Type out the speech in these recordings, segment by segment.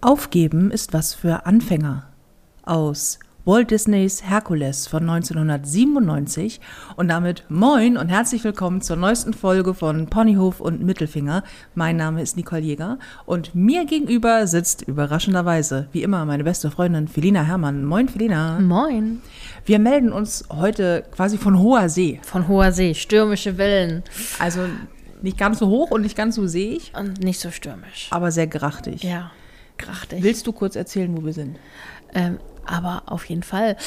Aufgeben ist was für Anfänger. Aus Walt Disneys Herkules von 1997 und damit moin und herzlich willkommen zur neuesten Folge von Ponyhof und Mittelfinger. Mein Name ist Nicole Jäger und mir gegenüber sitzt überraschenderweise, wie immer, meine beste Freundin Felina Herrmann. Moin, Felina. Moin. Wir melden uns heute quasi von hoher See. Von hoher See, stürmische Wellen. Also nicht ganz so hoch und nicht ganz so seeig, Und nicht so stürmisch. aber sehr grachtig. Ja, krachtig. Willst du kurz erzählen, wo wir sind? Ähm, aber auf jeden Fall.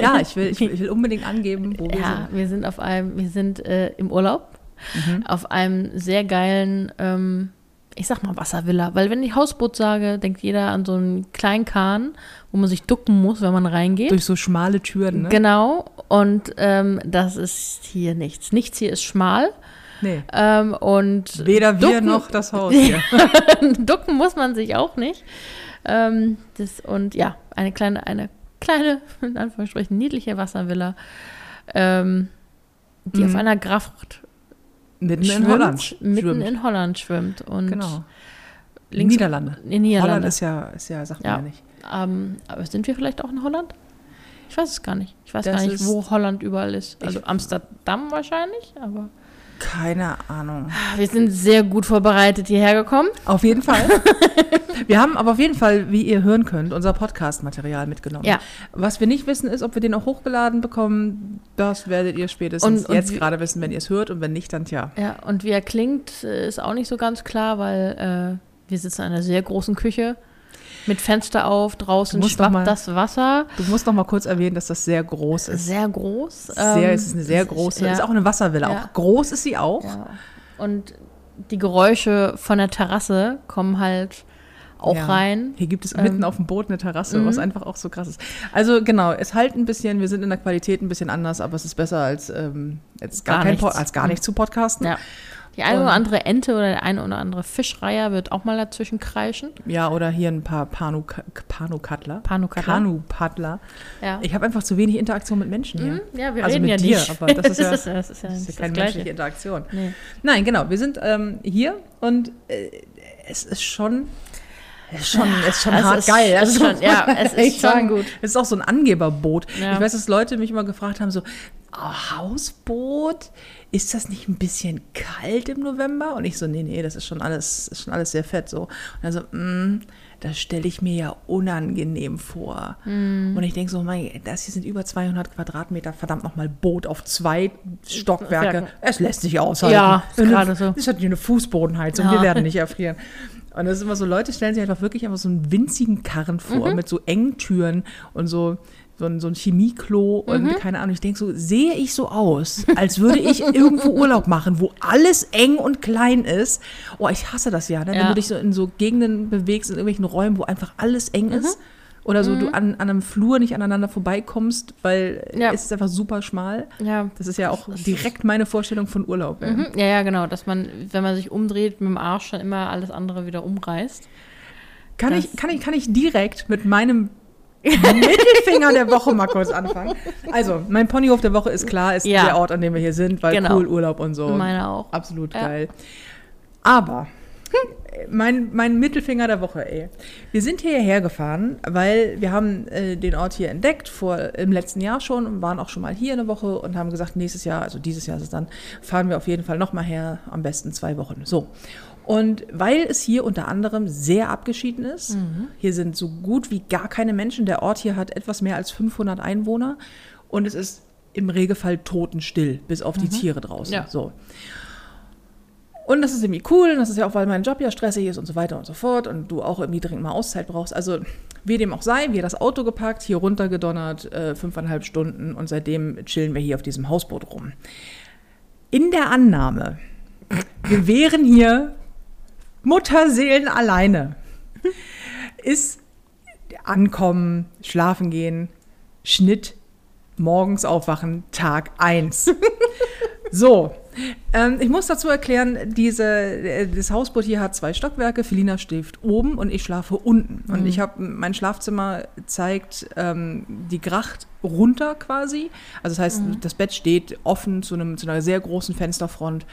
Ja, ich will, ich will, ich will unbedingt angeben, wo wir ja, sind. wir sind auf einem, wir sind äh, im Urlaub Mhm. auf einem sehr geilen, ähm, ich sag mal Wasservilla, weil wenn ich Hausboot sage, denkt jeder an so einen kleinen Kahn, wo man sich ducken muss, wenn man reingeht. Durch so schmale Türen, ne? Genau. Und ähm, das ist hier nichts. Nichts hier ist schmal. Nee. Ähm, und Weder wir ducken- noch das Haus hier. Ducken muss man sich auch nicht. Ähm, das, und ja, eine kleine, eine kleine, in Anführungsstrichen, niedliche Wasservilla, ähm, die Mhm. auf einer Graft Mitten schwimmt, in Holland. mitten schwimmt. in Holland schwimmt. Und Genau. links Niederlande. in Niederlande. Holland ist ja, ist ja, sagt man Ja. ja nicht. Ähm, aber sind wir vielleicht auch in Holland? Ich weiß es gar nicht. Ich weiß Das gar nicht, wo Holland überall ist. Also Amsterdam wahrscheinlich, aber Keine Ahnung. wir sind sehr gut vorbereitet hierher gekommen. Auf jeden Fall. wir haben aber auf jeden Fall, wie ihr hören könnt, unser Podcast-Material mitgenommen. Ja. Was wir nicht wissen, ist, ob wir den auch hochgeladen bekommen. Das werdet ihr spätestens Und- und jetzt gerade wissen, wenn ihr es hört. Und wenn nicht, dann tja. Ja, und wie er klingt, äh, ist auch nicht so ganz klar, weil äh, wir sitzen in einer sehr großen Küche mit Fenster auf, draußen doch mal- schwappt das Wasser. Du musst noch mal kurz erwähnen, dass das sehr groß ist. Sehr groß. Sehr, ähm, es ist eine sehr große, ja, ist auch eine Wasservilla. Ja. Auch groß ist sie auch. ja. Und die Geräusche von der Terrasse kommen halt auch Ja. rein. Hier gibt es Ähm, mitten auf dem Boot eine Terrasse, mhm. was einfach auch so krass ist. Also genau, es halt ein bisschen, wir sind in der Qualität ein bisschen anders, aber es ist besser als, ähm, als, gar, Gar kein als gar nicht zu podcasten. Ja. Die eine oder andere Ente oder der eine oder andere Fischreiher wird auch mal dazwischen kreischen. Ja, oder hier ein paar Panu- Panu-Kattler. Panukattler. Kanu-Paddler. Ja. Ich habe einfach zu wenig Interaktion mit Menschen hier. Mhm, ja, wir Also reden mit ja dir, nicht. aber das ist ja- das ist, das ist ja, Das ist ja keine menschliche Interaktion. Nee. Nein, genau, wir sind ähm, hier und äh, es ist schon, ist schon, es ist schon Es hart ist- geil. es ist muss schon- ja, es ist schon sagen. gut. Es ist auch so ein Angeberboot. Ja. Ich weiß, dass Leute mich immer gefragt haben, so, oh, Hausboot, ist das nicht ein bisschen kalt im November? Und ich so, nee, nee, das ist schon alles, ist schon alles sehr fett so. Und dann so, mm, das stelle ich mir ja unangenehm vor. Mhm. Und ich denke so, mein, das hier sind über 200 Quadratmeter, verdammt nochmal Boot auf zwei Stockwerke. Stockwerken. Es lässt sich aushalten. Ja, ist gerade so. Das hat hier eine Fußbodenheizung, Ja. wir werden nicht erfrieren. Und das ist immer so, Leute stellen sich einfach wirklich einfach so einen winzigen Karren vor Mhm. mit so engen Türen und so, so ein, so ein Chemieklo und Mhm. keine Ahnung. Ich denke so, sehe ich so aus, als würde ich irgendwo Urlaub machen, wo alles eng und klein ist. Oh, ich hasse das ja, ne? wenn Ja. du dich so in so Gegenden bewegst, in irgendwelchen Räumen, wo einfach alles eng Mhm. ist. Oder so du an, an einem Flur nicht aneinander vorbeikommst, weil Ja. es ist einfach super schmal. Ja, Das ist ja auch direkt meine Vorstellung von Urlaub. Mhm. Ja, ja, genau, dass man, wenn man sich umdreht, mit dem Arsch dann immer alles andere wieder umreißt. Kann Das- ich, kann, ich, kann ich direkt mit meinem Mittelfinger der Woche mal kurz anfangen? Also, mein Ponyhof der Woche ist klar, ist Ja. der Ort, an dem wir hier sind, weil Genau. cool, Urlaub und so. Meine auch. Absolut Ja. geil. Aber mein, mein Mittelfinger der Woche, ey. Wir sind hierher gefahren, weil wir haben äh, den Ort hier entdeckt, vor im letzten Jahr schon und waren auch schon mal hier eine Woche und haben gesagt, nächstes Jahr, also dieses Jahr ist es dann, fahren wir auf jeden Fall nochmal her, am besten zwei Wochen. So. Und weil es hier unter anderem sehr abgeschieden ist, hier sind so gut wie gar keine Menschen, der Ort hier hat etwas mehr als 500 Einwohner und es ist im Regelfall totenstill, bis auf die Tiere draußen. Ja. So. Und das ist irgendwie cool, und das ist ja auch, weil mein Job ja stressig ist und so weiter und so fort und du auch irgendwie dringend mal Auszeit brauchst. Also, wie dem auch sei, wir das Auto gepackt, hier runtergedonnert, äh, fünfeinhalb Stunden und seitdem chillen wir hier auf diesem Hausboot rum. In der Annahme, wir wären hier Mutterseelen alleine, ist Ankommen, Schlafen gehen, Schnitt, morgens aufwachen, Tag 1. So, ähm, ich muss dazu erklären, diese, äh, das Hausboot hier hat zwei Stockwerke. Felina schläft oben und ich schlafe unten. Und ich habe mein Schlafzimmer zeigt ähm, die Gracht runter quasi. Also das heißt, das Bett steht offen zu, einem, zu einer sehr großen Fensterfront.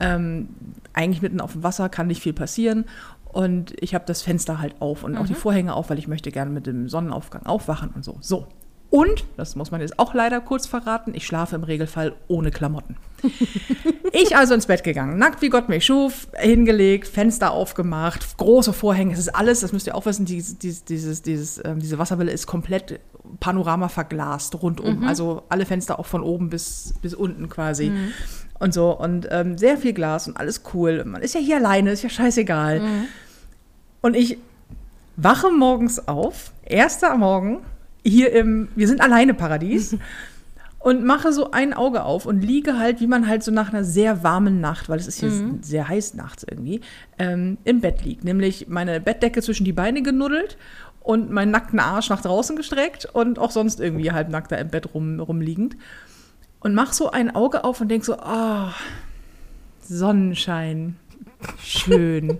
Ähm, eigentlich mitten auf dem Wasser kann nicht viel passieren. Und ich habe das Fenster halt auf und auch die Vorhänge auf, weil ich möchte gerne mit dem Sonnenaufgang aufwachen und so. So. Und, das muss man jetzt auch leider kurz verraten, ich schlafe im Regelfall ohne Klamotten. ich also ins Bett gegangen, nackt wie Gott mich schuf, hingelegt, Fenster aufgemacht, große Vorhänge, es ist alles, das müsst ihr auch wissen, dieses, dieses, dieses, ähm, diese Wasserwelle ist komplett Panorama verglast rundum. Also alle Fenster auch von oben bis, bis unten quasi. Und so. Und ähm, sehr viel Glas und alles cool. Man ist ja hier alleine, ist ja scheißegal. Und ich wache morgens auf, erster am Morgen, hier im, wir sind alleine Paradies. Und mache so ein Auge auf und liege halt, wie man halt so nach einer sehr warmen Nacht, weil es ist hier sehr heiß nachts irgendwie, ähm, im Bett liegt. Nämlich meine Bettdecke zwischen die Beine genuddelt und meinen nackten Arsch nach draußen gestreckt und auch sonst irgendwie halbnackt da im Bett rum, rumliegend. Und mach so ein Auge auf und denk so, ah, Sonnenschein, schön.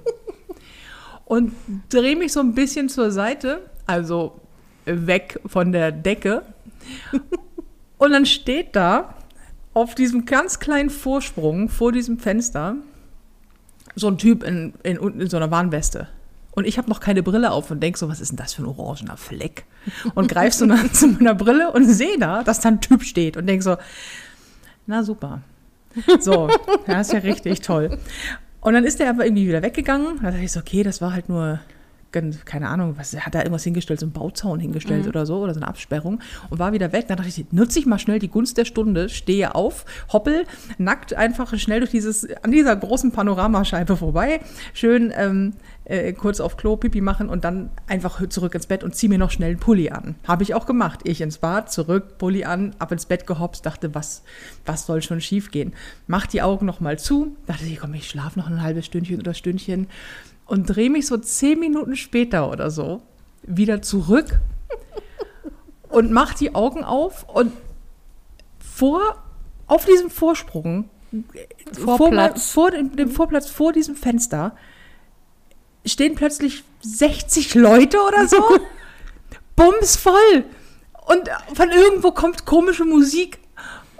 und drehe mich so ein bisschen zur Seite, also weg von der Decke. Und dann steht da auf diesem ganz kleinen Vorsprung vor diesem Fenster so ein Typ in, in, in so einer Warnweste. Und ich habe noch keine Brille auf und denk so, was ist denn das für ein orangener Fleck? Und greif so nach zu meiner Brille und sehe da, dass da ein Typ steht und denk so, na super. So, ja, ist ja richtig toll. Und dann ist der aber irgendwie wieder weggegangen. Da dachte ich so, okay, das war halt nur, ganz- keine Ahnung, was hat da irgendwas hingestellt, so einen Bauzaun hingestellt oder so, oder so eine Absperrung und war wieder weg. Dann dachte ich, nutze ich mal schnell die Gunst der Stunde, stehe auf, hoppel, nackt einfach schnell durch dieses, an dieser großen Panoramascheibe vorbei, schön ähm, äh, kurz auf Klo, Pipi machen und dann einfach zurück ins Bett und ziehe mir noch schnell einen Pulli an. Habe ich auch gemacht. Ich ins Bad, zurück, Pulli an, ab ins Bett gehopst, dachte, was, was soll schon schief gehen? Mach die Augen noch mal zu, dachte ich, komm, ich schlafe noch ein halbes Stündchen oder Stündchen und drehe mich so zehn Minuten später oder so wieder zurück und mach die Augen auf und vor, auf diesem Vorsprung, vor, Vorplatz. vor dem, dem Vorplatz, vor diesem Fenster, stehen plötzlich 60 Leute oder so. Bumsvoll. Und von irgendwo kommt komische Musik.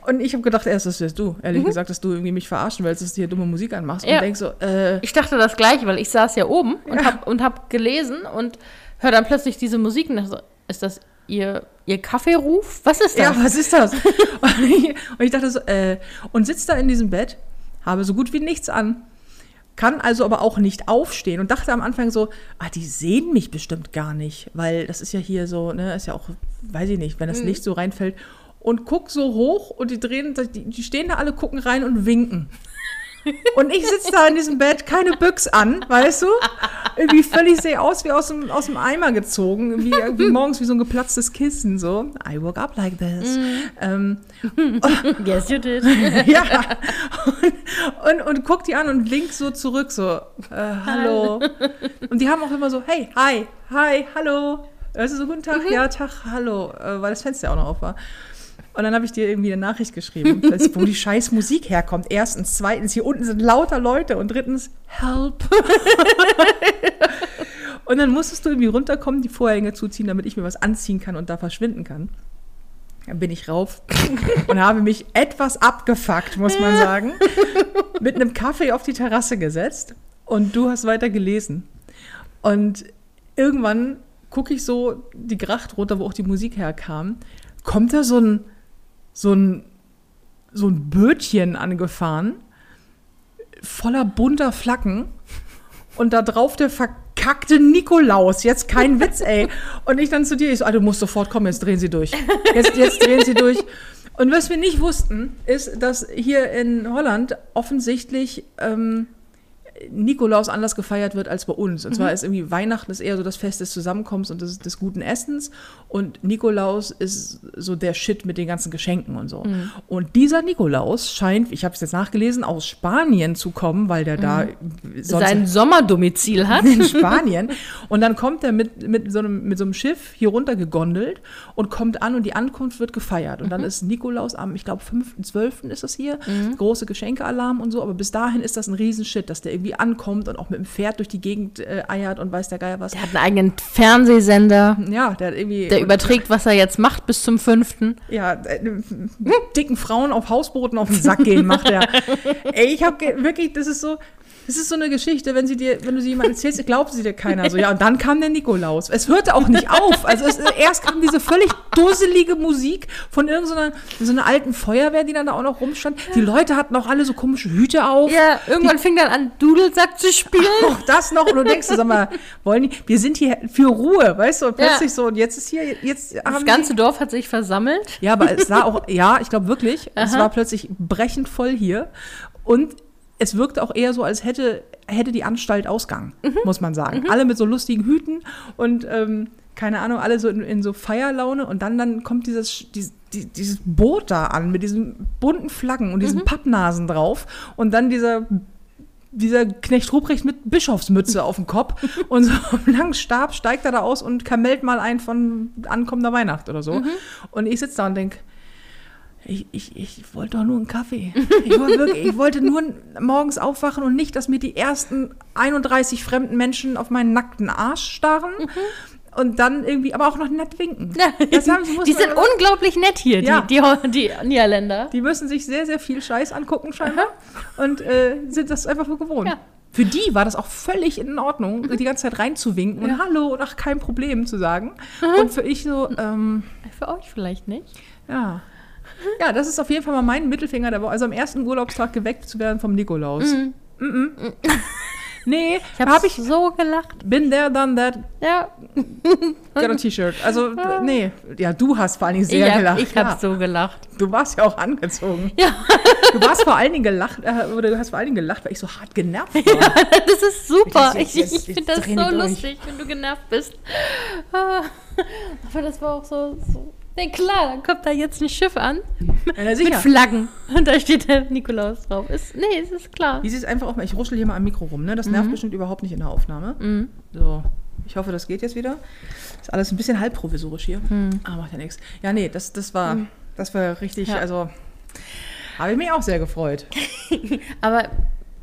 Und ich habe gedacht, erst das wärst du. Ehrlich gesagt, dass du irgendwie mich verarschen willst, dass du hier dumme Musik anmachst. Ja. Und denkst so, äh, Ich dachte das gleiche, weil ich saß ja oben und hab, und hab gelesen und höre dann plötzlich diese Musik und dachte so, ist das ihr, ihr Kaffeeruf? Was ist das? Ja, was ist das? und, ich, und ich dachte so, äh, und sitze da in diesem Bett, habe so gut wie nichts an, kann also aber auch nicht aufstehen und dachte am Anfang so, ah, die sehen mich bestimmt gar nicht, weil das ist ja hier so, ne, ist ja auch, weiß ich nicht, wenn das Licht so reinfällt. Und guck so hoch und die drehen, die, die stehen da alle, gucken rein und winken. Und ich sitze da in diesem Bett, keine Büchs an, weißt du? Irgendwie völlig sehe aus wie aus dem, aus dem Eimer gezogen, irgendwie, irgendwie morgens wie so ein geplatztes Kissen, so. I woke up like this. Ähm, Yes, you did. ja. Und, und, und guck die an und winkt so zurück, so, äh, hallo. Und die haben auch immer so, hey, hi, hi, hallo. Du, so, guten Tag, ja, Tag, hallo, äh, weil das Fenster auch noch auf war. Und dann habe ich dir irgendwie eine Nachricht geschrieben, dass, wo die scheiß Musik herkommt. Erstens, zweitens, hier unten sind lauter Leute und drittens, help. und dann musstest du irgendwie runterkommen, die Vorhänge zuziehen, damit ich mir was anziehen kann und da verschwinden kann. Dann bin ich rauf und habe mich etwas abgefuckt, muss man sagen, mit einem Kaffee auf die Terrasse gesetzt und du hast weiter gelesen. Und irgendwann gucke ich so die Gracht runter, wo auch die Musik herkam, kommt da so ein, so ein, so ein Bötchen angefahren, voller bunter Flaggen und da drauf der verkackte Nikolaus. Jetzt kein Witz, ey. Und ich dann zu dir, ich so, ah, du musst sofort kommen, jetzt drehen sie durch. Jetzt, jetzt drehen sie durch. Und was wir nicht wussten, ist, dass hier in Holland offensichtlich ähm, Nikolaus anders gefeiert wird als bei uns. Und zwar ist irgendwie Weihnachten ist eher so das Fest des Zusammenkommens und des, des guten Essens. Und Nikolaus ist so der Shit mit den ganzen Geschenken und so. Und dieser Nikolaus scheint, ich habe es jetzt nachgelesen, aus Spanien zu kommen, weil der da sonst Sein Sommerdomizil hat. in Spanien. Und dann kommt er mit, mit, so einem, mit so einem Schiff hier runter gegondelt und kommt an und die Ankunft wird gefeiert. Und dann ist Nikolaus am, ich glaube, 5.12. ist das hier, große Geschenkealarm und so. Aber bis dahin ist das ein Riesenshit, dass der irgendwie ankommt und auch mit dem Pferd durch die Gegend äh, eiert und weiß der Geier was. Der hat einen eigenen Fernsehsender. Ja, der hat irgendwie. Der überträgt, was er jetzt macht bis zum fünften. Ja, äh, dicken Frauen auf Hausbooten auf den Sack gehen macht er. Ey, ich habe wirklich, das ist so, Das ist so eine Geschichte, wenn sie dir, wenn du sie jemandem erzählst, glaubt sie dir keiner. So, ja, und dann kam der Nikolaus. Es hörte auch nicht auf. Also es, erst kam diese völlig dusselige Musik von irgendeiner so einer alten Feuerwehr, die dann da auch noch rumstand. Die Leute hatten auch alle so komische Hüte auf. Ja, irgendwann fing dann an, Dudelsack zu spielen. Auch das noch. Und du denkst, sag mal, wollen die, wir sind hier für Ruhe, weißt du? Und Ja. plötzlich so, und jetzt ist hier, jetzt Das haben ganze Dorf hat sich versammelt. Ja, aber es war auch, ja, ich glaube wirklich, es Aha. war plötzlich brechend voll hier. Und es wirkte auch eher so, als hätte, hätte die Anstalt Ausgang, Mhm. muss man sagen. Alle mit so lustigen Hüten und ähm, keine Ahnung, alle so in, in so Feierlaune. Und dann, dann kommt dieses, dieses, die- dieses Boot da an mit diesen bunten Flaggen und Mhm. diesen Pappnasen drauf. Und dann dieser dieser Knecht Ruprecht mit Bischofsmütze auf dem Kopf und so einem langen Stab steigt er da aus und kamelt mal ein von ankommender Weihnacht oder so. Und ich sitze da und denke, ich, ich, ich wollte doch nur einen Kaffee. Ich wollte, wirklich, ich wollte nur morgens aufwachen und nicht, dass mir die ersten 31 fremden Menschen auf meinen nackten Arsch starren und dann irgendwie, aber auch noch nett winken. Das haben die sind immer- unglaublich nett hier, Ja. die, die, die Niederländer. Die müssen sich sehr, sehr viel Scheiß angucken scheinbar und äh, sind das einfach so gewohnt. Ja. Für die war das auch völlig in Ordnung, die ganze Zeit reinzuwinken und Hallo und ach, kein Problem zu sagen. Und für ich so, ähm, Für euch vielleicht nicht. ja. Ja, das ist auf jeden Fall mal mein Mittelfinger der Woche. Also am ersten Urlaubstag geweckt zu werden vom Nikolaus. Mhm. Nee, Ich habe habe ich. so gelacht. Been there, done that, Ja, got a T-Shirt. Also, nee. Ja, du hast vor allen Dingen sehr ich habe gelacht. ich hab ja. so gelacht. Du warst ja auch angezogen. Ja, Du warst vor allen Dingen gelacht, äh, oder du hast vor allen Dingen gelacht, weil ich so hart genervt war. das ist super. Ich, ich jetzt finde das so durch. lustig, wenn du genervt bist. Ah, Aber das war auch so. so. Nee, klar, dann kommt da jetzt ein Schiff an Ja, mit. Flaggen. Und da steht der Nikolaus drauf. Ist, nee, es ist klar. Wie sieht es einfach auch mal, ich ruschel hier mal am Mikro rum, ne? Das nervt bestimmt überhaupt nicht in der Aufnahme. Mhm. So, ich hoffe, das geht jetzt wieder. Ist alles ein bisschen halbprovisorisch hier. Mhm. Ah, macht ja nichts. Ja, nee, das, das war, das war richtig, Ja. also habe ich mich auch sehr gefreut. Aber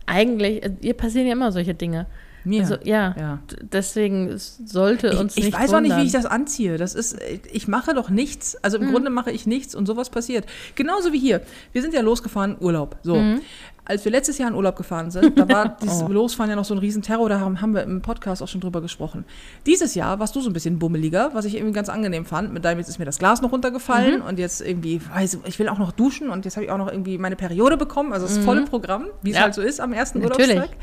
eigentlich, äh, ihr passieren ja immer solche Dinge. Mir. Also, ja. Ja. Deswegen es sollte uns ich, ich nicht weiß auch nicht, wie wundern. ich das anziehe. Das ist, ich mache doch nichts. Also Mhm. im Grunde mache ich nichts und sowas passiert. Genauso wie hier. Wir sind ja losgefahren, Urlaub. So. Mhm. Als wir letztes Jahr in Urlaub gefahren sind, da war dieses Oh. Losfahren ja noch so ein Riesenterror, da haben, haben wir im Podcast auch schon drüber gesprochen. Dieses Jahr warst du so ein bisschen bummeliger, was ich irgendwie ganz angenehm fand. Mit deinem, jetzt ist mir das Glas noch runtergefallen Mhm. und jetzt irgendwie, weiß ich, ich will auch noch duschen und jetzt habe ich auch noch irgendwie meine Periode bekommen. Also das volle Programm, wie es Mhm. Ja. halt so ist am ersten Natürlich. Urlaubstag.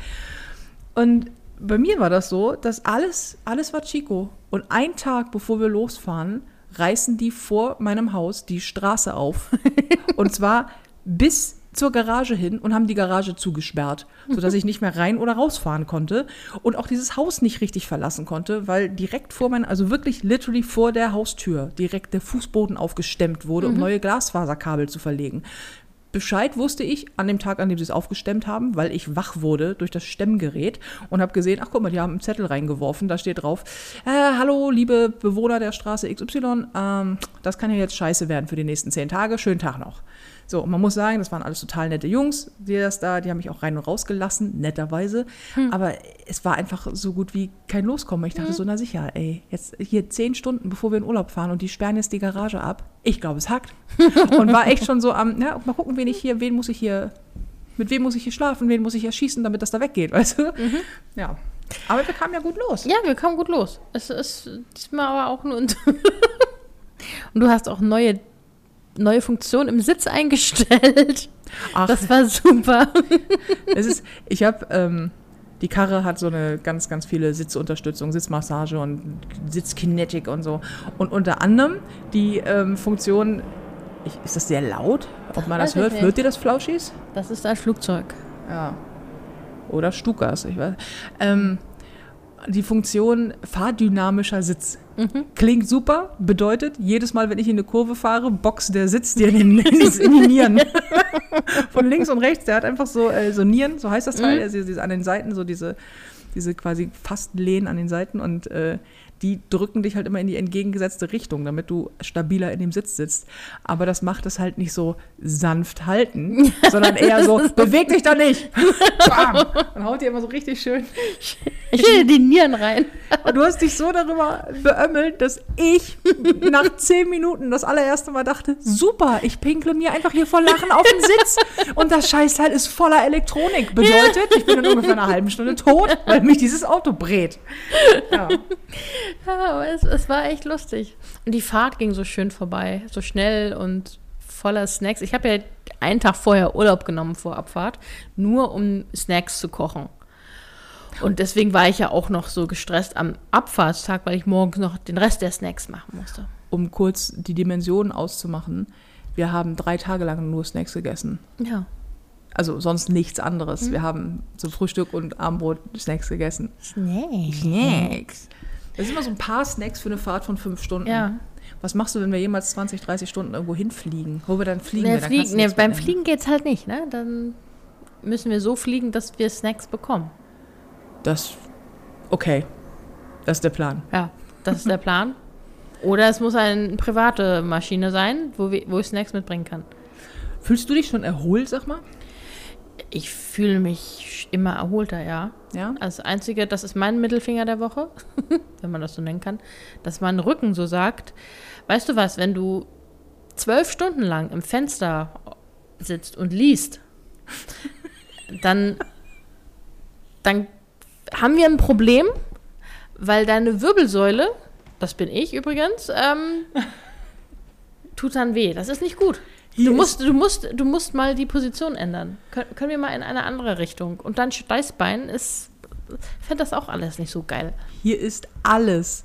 Und bei mir war das so, dass alles, alles war Chico. Und ein Tag, bevor wir losfahren, reißen die vor meinem Haus die Straße auf. und zwar bis zur Garage hin und haben die Garage zugesperrt, sodass ich nicht mehr rein oder rausfahren konnte und auch dieses Haus nicht richtig verlassen konnte, weil direkt vor meinem, also wirklich literally vor der Haustür direkt der Fußboden aufgestemmt wurde, um neue Glasfaserkabel zu verlegen. Bescheid wusste ich an dem Tag, an dem sie es aufgestemmt haben, weil ich wach wurde durch das Stemmgerät und habe gesehen, ach guck mal, die haben einen Zettel reingeworfen, da steht drauf, äh, hallo liebe Bewohner der Straße XY, ähm, das kann ja jetzt scheiße werden für die nächsten zehn Tage, schönen Tag noch. So, und man muss sagen, das waren alles total nette Jungs, die das da, die haben mich auch rein und rausgelassen, netterweise. Aber es war einfach so gut wie kein Loskommen. Ich dachte so, na sicher, ey, jetzt hier zehn Stunden, bevor wir in Urlaub fahren und die sperren jetzt die Garage ab. Ich glaube, es hackt. und war echt schon so am, ja, mal gucken, wen ich hier, wen muss ich hier, mit wem muss ich hier schlafen, wen muss ich hier schießen, damit das da weggeht, weißt du? Ja. Aber wir kamen ja gut los. Ja, wir kamen gut los. Es ist diesmal aber auch nur. Und du hast auch neue, neue Funktionen im Sitz eingestellt. Ach, Das war super. Es ist, ich habe, ähm, die Karre hat so eine ganz, ganz viele Sitzunterstützung, Sitzmassage und Sitzkinetik und so. Und unter anderem die ähm, Funktion, ich, ist das sehr laut? Ob man das hört? Hört ihr das Flauschis? Das ist ein Flugzeug. Ja. Oder Stukas, ich weiß. Ähm, die Funktion fahrdynamischer Sitz. Klingt super, bedeutet, jedes Mal, wenn ich in eine Kurve fahre, boxt der Sitz dir in, den, in, die, Nieren. Von links und rechts, der hat einfach so, äh, so Nieren, so heißt das Teil, also diese, an den Seiten, so diese, diese quasi fast Lehnen an den Seiten und äh, die drücken dich halt immer in die entgegengesetzte Richtung, damit du stabiler in dem Sitz sitzt. Aber das macht es halt nicht so sanft halten, sondern eher so, beweg dich da nicht. Bam! Und haut dir immer so richtig schön Ich will die Nieren rein. Und du hast dich so darüber beömmelt, dass ich nach zehn Minuten das allererste Mal dachte, super, ich pinkle mir einfach hier vor Lachen auf den Sitz. Und das Scheißteil ist voller Elektronik. Bedeutet, ich bin in ungefähr einer halben Stunde tot, weil mich dieses Auto brät. Ja. Ja, aber es, es war echt lustig. Und die Fahrt ging so schön vorbei, so schnell und voller Snacks. Ich habe ja einen Tag vorher Urlaub genommen vor Abfahrt, nur um Snacks zu kochen. Und deswegen war ich ja auch noch so gestresst am Abfahrtstag, weil ich morgens noch den Rest der Snacks machen musste. Um kurz die Dimensionen auszumachen, wir haben drei Tage lang nur Snacks gegessen. Ja. Also sonst nichts anderes. Wir haben zum Frühstück und Abendbrot Snacks gegessen. Snacks. Snacks. Das sind immer so ein paar Snacks für eine Fahrt von fünf Stunden. Ja. Was machst du, wenn wir jemals 20, 30 Stunden irgendwo hinfliegen? Wo wir dann fliegen? Nee, wir, dann fliegen, nee, beim. Fliegen geht es halt nicht, ne? Dann müssen wir so fliegen, dass wir Snacks bekommen. Das, okay. Das ist der Plan. Ja, das ist der Plan. Oder es muss eine private Maschine sein, wo, wir, wo ich Snacks mitbringen kann. Fühlst du dich schon erholt, sag mal? Ich fühle mich immer erholter, ja. Ja? Das Einzige, das ist mein Mittelfinger der Woche, wenn man das so nennen kann, dass mein Rücken so sagt, weißt du was, wenn du zwölf Stunden lang im Fenster sitzt und liest, dann, dann haben wir ein Problem, weil deine Wirbelsäule, das bin ich übrigens, ähm, tut dann weh. Das ist nicht gut. Du musst, du, musst, du musst mal die Position ändern. Kön können wir mal in eine andere Richtung. Und dein Steißbein ist. Ich fände das auch alles nicht so geil. Hier ist alles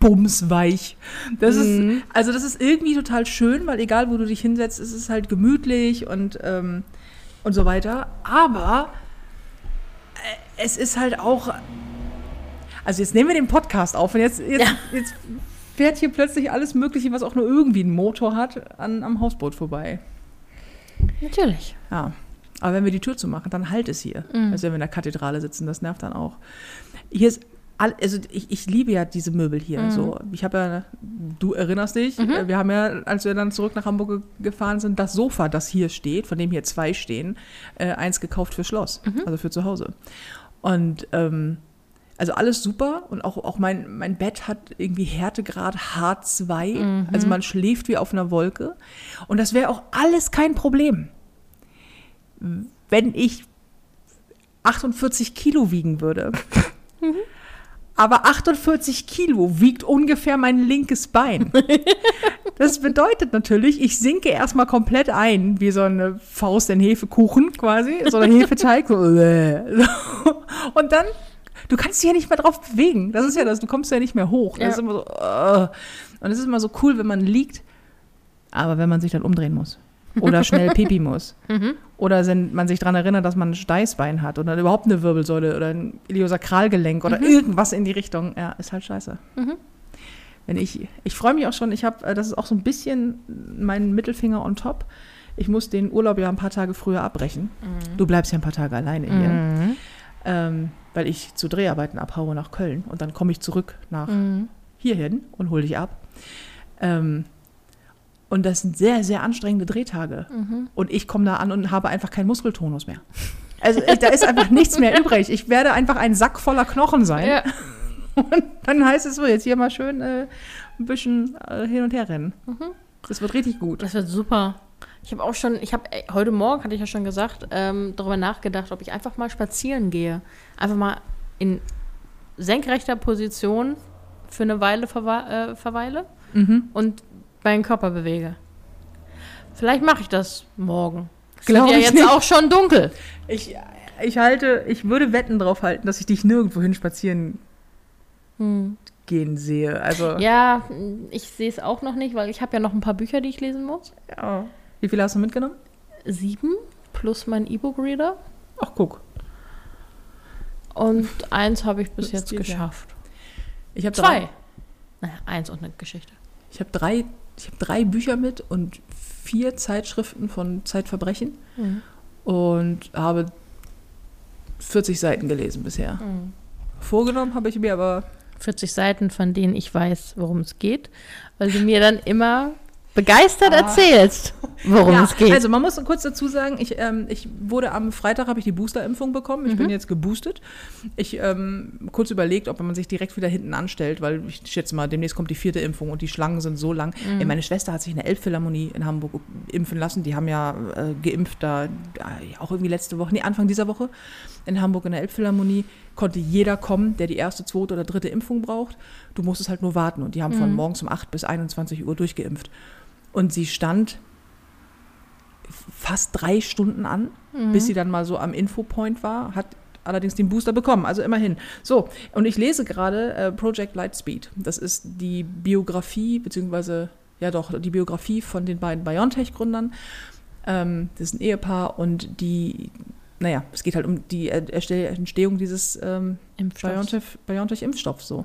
bumsweich. Das Mhm. ist, also das ist irgendwie total schön, weil egal wo du dich hinsetzt, es ist halt gemütlich und, ähm, und so weiter. Aber äh, es ist halt auch. Also jetzt nehmen wir den Podcast auf und jetzt, jetzt, Ja. jetzt fährt hier plötzlich alles Mögliche, was auch nur irgendwie einen Motor hat, an, am Hausboot vorbei. Natürlich. Ja. Aber wenn wir die Tür zumachen, dann halt es hier. Mhm. Also wenn wir in der Kathedrale sitzen, das nervt dann auch. Hier ist all, also ich, ich liebe ja diese Möbel hier. Mhm. So, ich habe ja, du erinnerst dich, äh, wir haben ja, als wir dann zurück nach Hamburg ge- gefahren sind, das Sofa, das hier steht, von dem hier zwei stehen, äh, eins gekauft für Schloss, Mhm. also für zu Hause. Und ähm, also alles super und auch, auch mein, mein Bett hat irgendwie Härtegrad H2, Mhm. also man schläft wie auf einer Wolke. Und das wäre auch alles kein Problem, wenn ich 48 Kilo wiegen würde. Aber 48 Kilo wiegt ungefähr mein linkes Bein. Das bedeutet natürlich, ich sinke erstmal komplett ein, wie so eine Faust in Hefekuchen quasi, so ein Hefeteig. Und dann, du kannst dich ja nicht mehr drauf bewegen. Das ist ja das, du kommst ja nicht mehr hoch. Das Ja. ist immer so, äh. Und es ist immer so cool, wenn man liegt, aber wenn man sich dann umdrehen muss. Oder schnell pipi muss. Oder wenn man sich daran erinnert, dass man ein Steißbein hat oder überhaupt eine Wirbelsäule oder ein Iliosakralgelenk oder irgendwas in die Richtung. Ja, ist halt scheiße. Wenn ich, ich freue mich auch schon, ich habe, das ist auch so ein bisschen mein Mittelfinger on top. Ich muss den Urlaub ja ein paar Tage früher abbrechen. Du bleibst ja ein paar Tage alleine hier. Mhm. Ähm, weil ich zu Dreharbeiten abhaue nach Köln und dann komme ich zurück nach Mhm. hierhin und hole dich ab. Ähm, und das sind sehr, sehr anstrengende Drehtage. Mhm. Und ich komme da an und habe einfach keinen Muskeltonus mehr. Also da ist einfach nichts mehr übrig. Ich werde einfach ein Sack voller Knochen sein. Ja. Und dann heißt es so, jetzt hier mal schön äh, ein bisschen äh, hin und her rennen. Mhm. Das wird richtig gut. Das wird super. Ich habe auch schon, ich habe heute Morgen, hatte ich ja schon gesagt, ähm, darüber nachgedacht, ob ich einfach mal spazieren gehe. Einfach mal in senkrechter Position für eine Weile verwe äh, verweile Mhm. und meinen Körper bewege. Vielleicht mache ich das morgen. Es Glaub wird ja ich jetzt nicht. auch schon dunkel. Ich, ich halte, ich würde Wetten drauf halten, dass ich dich nirgendwo hin spazieren gehen sehe. Also Ja, ich sehe es auch noch nicht, weil ich habe ja noch ein paar Bücher, die ich lesen muss. ja. Wie viele hast du mitgenommen? Sieben plus mein E-Book-Reader. Ach, guck. Und eins habe ich bis jetzt geschafft. Ich habe Zwei. Naja, eins und eine Geschichte. Ich habe drei, ich habe drei Bücher mit und vier Zeitschriften von Zeitverbrechen und habe 40 Seiten gelesen bisher. Vorgenommen habe ich mir aber 40 Seiten, von denen ich weiß, worum es geht, weil du mir dann immer begeistert erzählst, worum Ja, es geht. Also man muss kurz dazu sagen, ich, ähm, ich wurde am Freitag habe ich die Boosterimpfung bekommen. Ich bin Mhm. jetzt geboostet. Ich ähm, kurz überlegt, ob man sich direkt wieder hinten anstellt, weil ich schätze mal, demnächst kommt die vierte Impfung und die Schlangen sind so lang. Mhm. Ey, meine Schwester hat sich in der Elbphilharmonie in Hamburg impfen lassen. Die haben ja äh, geimpft da, äh, auch irgendwie letzte Woche, nee, Anfang dieser Woche in Hamburg in der Elbphilharmonie konnte jeder kommen, der die erste, zweite oder dritte Impfung braucht. Du musstest halt nur warten und die haben Mhm. von morgens um 8 bis 21 Uhr durchgeimpft. Und sie stand fast drei Stunden an, Mhm. bis sie dann mal so am Infopoint war, hat allerdings den Booster bekommen, also immerhin. So, und ich lese gerade äh, Project Lightspeed. Das ist die Biografie, beziehungsweise, ja doch, die Biografie von den beiden BioNTech-Gründern. Ähm, das ist ein Ehepaar und die, naja, es geht halt um die Er- Erstell- Entstehung dieses ähm, Impfstoff. BioNTech- BioNTech-Impfstoffs so.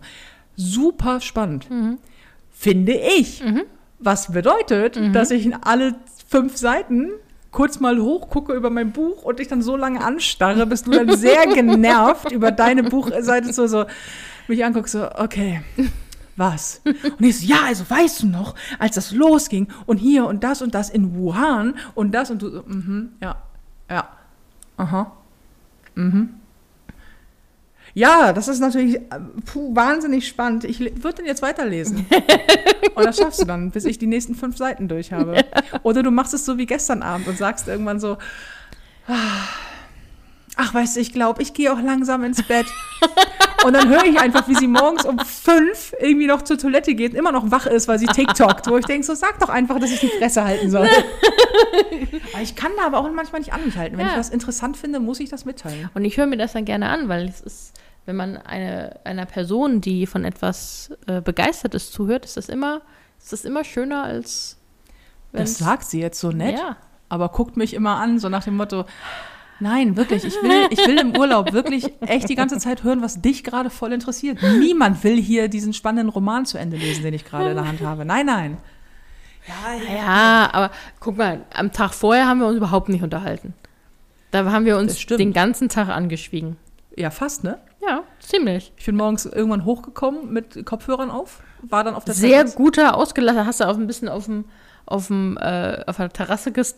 Super spannend, Mhm. finde ich. Was bedeutet, dass ich in alle fünf Seiten kurz mal hochgucke über mein Buch und dich dann so lange anstarre, bis du dann sehr genervt über deine Buchseite so, so mich anguckst, so, okay, was? Und ich so, ja, also weißt du noch, als das losging und hier und das und das in Wuhan und das und du so, mhm, ja, ja, aha, mhm. Ja, das ist natürlich äh, puh, wahnsinnig spannend. Ich würde den jetzt weiterlesen. Und das schaffst du dann, bis ich die nächsten fünf Seiten durch habe. Oder du machst es so wie gestern Abend und sagst irgendwann so, "Ah, ach, weißt du, ich glaube, ich gehe auch langsam ins Bett. Und dann höre ich einfach, wie sie morgens um fünf irgendwie noch zur Toilette geht und immer noch wach ist, weil sie TikTokt. Wo ich denke, so sag doch einfach, dass ich die Fresse halten soll. Aber ich kann da aber auch manchmal nicht an mich halten. Wenn Ja. ich was interessant finde, muss ich das mitteilen. Und ich höre mir das dann gerne an, weil es ist, wenn man eine, einer Person, die von etwas äh, begeistert ist, zuhört, ist das immer, ist das immer schöner als Das sagt sie jetzt so nett. Ja. aber guckt mich immer an, so nach dem Motto, nein, wirklich, ich will, ich will im Urlaub wirklich echt die ganze Zeit hören, was dich gerade voll interessiert. Niemand will hier diesen spannenden Roman zu Ende lesen, den ich gerade in der Hand habe. Nein, nein. Ja, aber guck mal, am Tag vorher haben wir uns überhaupt nicht unterhalten. Da haben wir uns den ganzen Tag angeschwiegen. Ja, fast, ne? Ja, ziemlich. Ich bin morgens irgendwann hochgekommen mit Kopfhörern auf, war dann auf der Sehr Terrasse. guter, ausgelassen. Hast du auch ein bisschen auf dem auf, dem, äh, auf der Terrasse get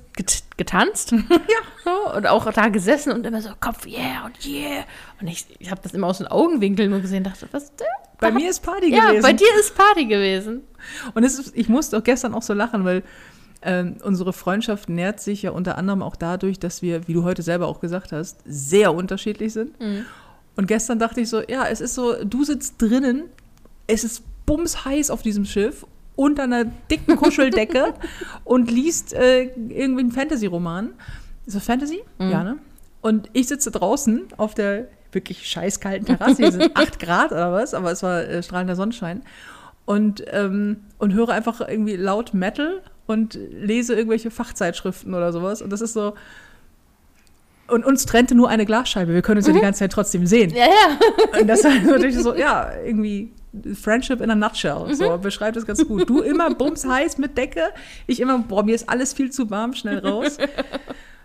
getanzt. ja. So, und auch da gesessen und immer so Kopf, yeah und yeah. Und ich, ich habe das immer aus den Augenwinkeln nur gesehen, dachte, was der? Bei mir ist Party Ja, gewesen. bei dir ist Party gewesen. Und es ist, ich musste auch gestern auch so lachen, weil ähm, unsere Freundschaft nährt sich ja unter anderem auch dadurch, dass wir, wie du heute selber auch gesagt hast, sehr unterschiedlich sind. Und gestern dachte ich so, ja, es ist so, du sitzt drinnen, es ist bumsheiß auf diesem Schiff unter einer dicken Kuscheldecke und liest äh, irgendwie einen Fantasy-Roman. Ist das Fantasy? Ja, ne? Und ich sitze draußen auf der wirklich scheißkalten Terrasse. Hier sind 8 Grad oder was, aber es war äh, strahlender Sonnenschein. Und, ähm, und höre einfach irgendwie laut Metal und lese irgendwelche Fachzeitschriften oder sowas. Und das ist so. Und uns trennte nur eine Glasscheibe. Wir können uns ja die ganze Zeit trotzdem sehen. Ja, ja. Und das war natürlich so, ja, irgendwie Friendship in a nutshell. So beschreibt es ganz gut. Du immer bumsheiß mit Decke. Ich immer, boah, mir ist alles viel zu warm, schnell raus.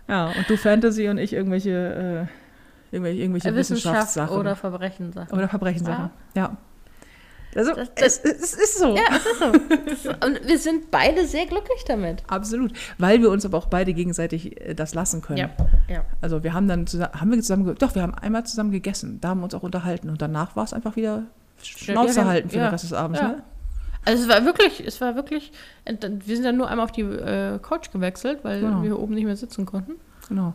Ja, und du Fantasy und ich irgendwelche, äh, irgendwelche, irgendwelche Wissenschaft Wissenschaftssachen. oder Verbrechenssachen. Oder Verbrechenssachen. Ja. Also, Das- es, es ist so. Ja, es ist so. Und wir sind beide sehr glücklich damit. Absolut. Weil wir uns aber auch beide gegenseitig äh, das lassen können. ja. Also wir haben dann zusammen, haben wir zusammen, doch, wir haben einmal zusammen gegessen, da haben wir uns auch unterhalten und danach war es einfach wieder Schnauze Ja, halten für ja. den Rest des Abends, Ja. ne? Also es war wirklich, es war wirklich, äh, wir sind dann nur einmal auf die äh, Couch gewechselt, weil Genau. wir oben nicht mehr sitzen konnten. Genau.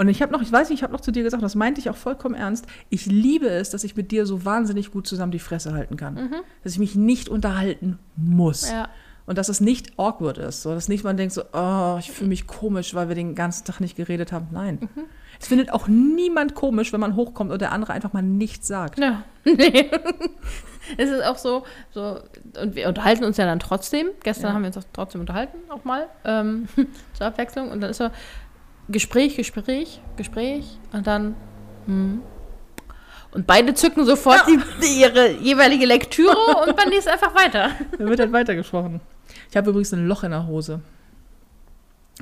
Und ich habe noch, ich weiß nicht, ich habe noch zu dir gesagt, das meinte ich auch vollkommen ernst. Ich liebe es, dass ich mit dir so wahnsinnig gut zusammen die Fresse halten kann. Dass ich mich nicht unterhalten muss. Ja. Und dass es nicht awkward ist. So, dass nicht man denkt so, oh, ich fühle mich komisch, weil wir den ganzen Tag nicht geredet haben. Nein. Es findet auch niemand komisch, wenn man hochkommt und der andere einfach mal nichts sagt. Ja, nee. es ist auch so, so, und wir unterhalten uns ja dann trotzdem. Gestern Ja. haben wir uns auch trotzdem unterhalten, auch mal, ähm, zur Abwechslung. Und dann ist so Gespräch, Gespräch, Gespräch und dann, hm. Und beide zücken sofort die, die, ihre jeweilige Lektüre und man liest einfach weiter. Da wird halt weitergesprochen. Ich habe übrigens ein Loch in der Hose.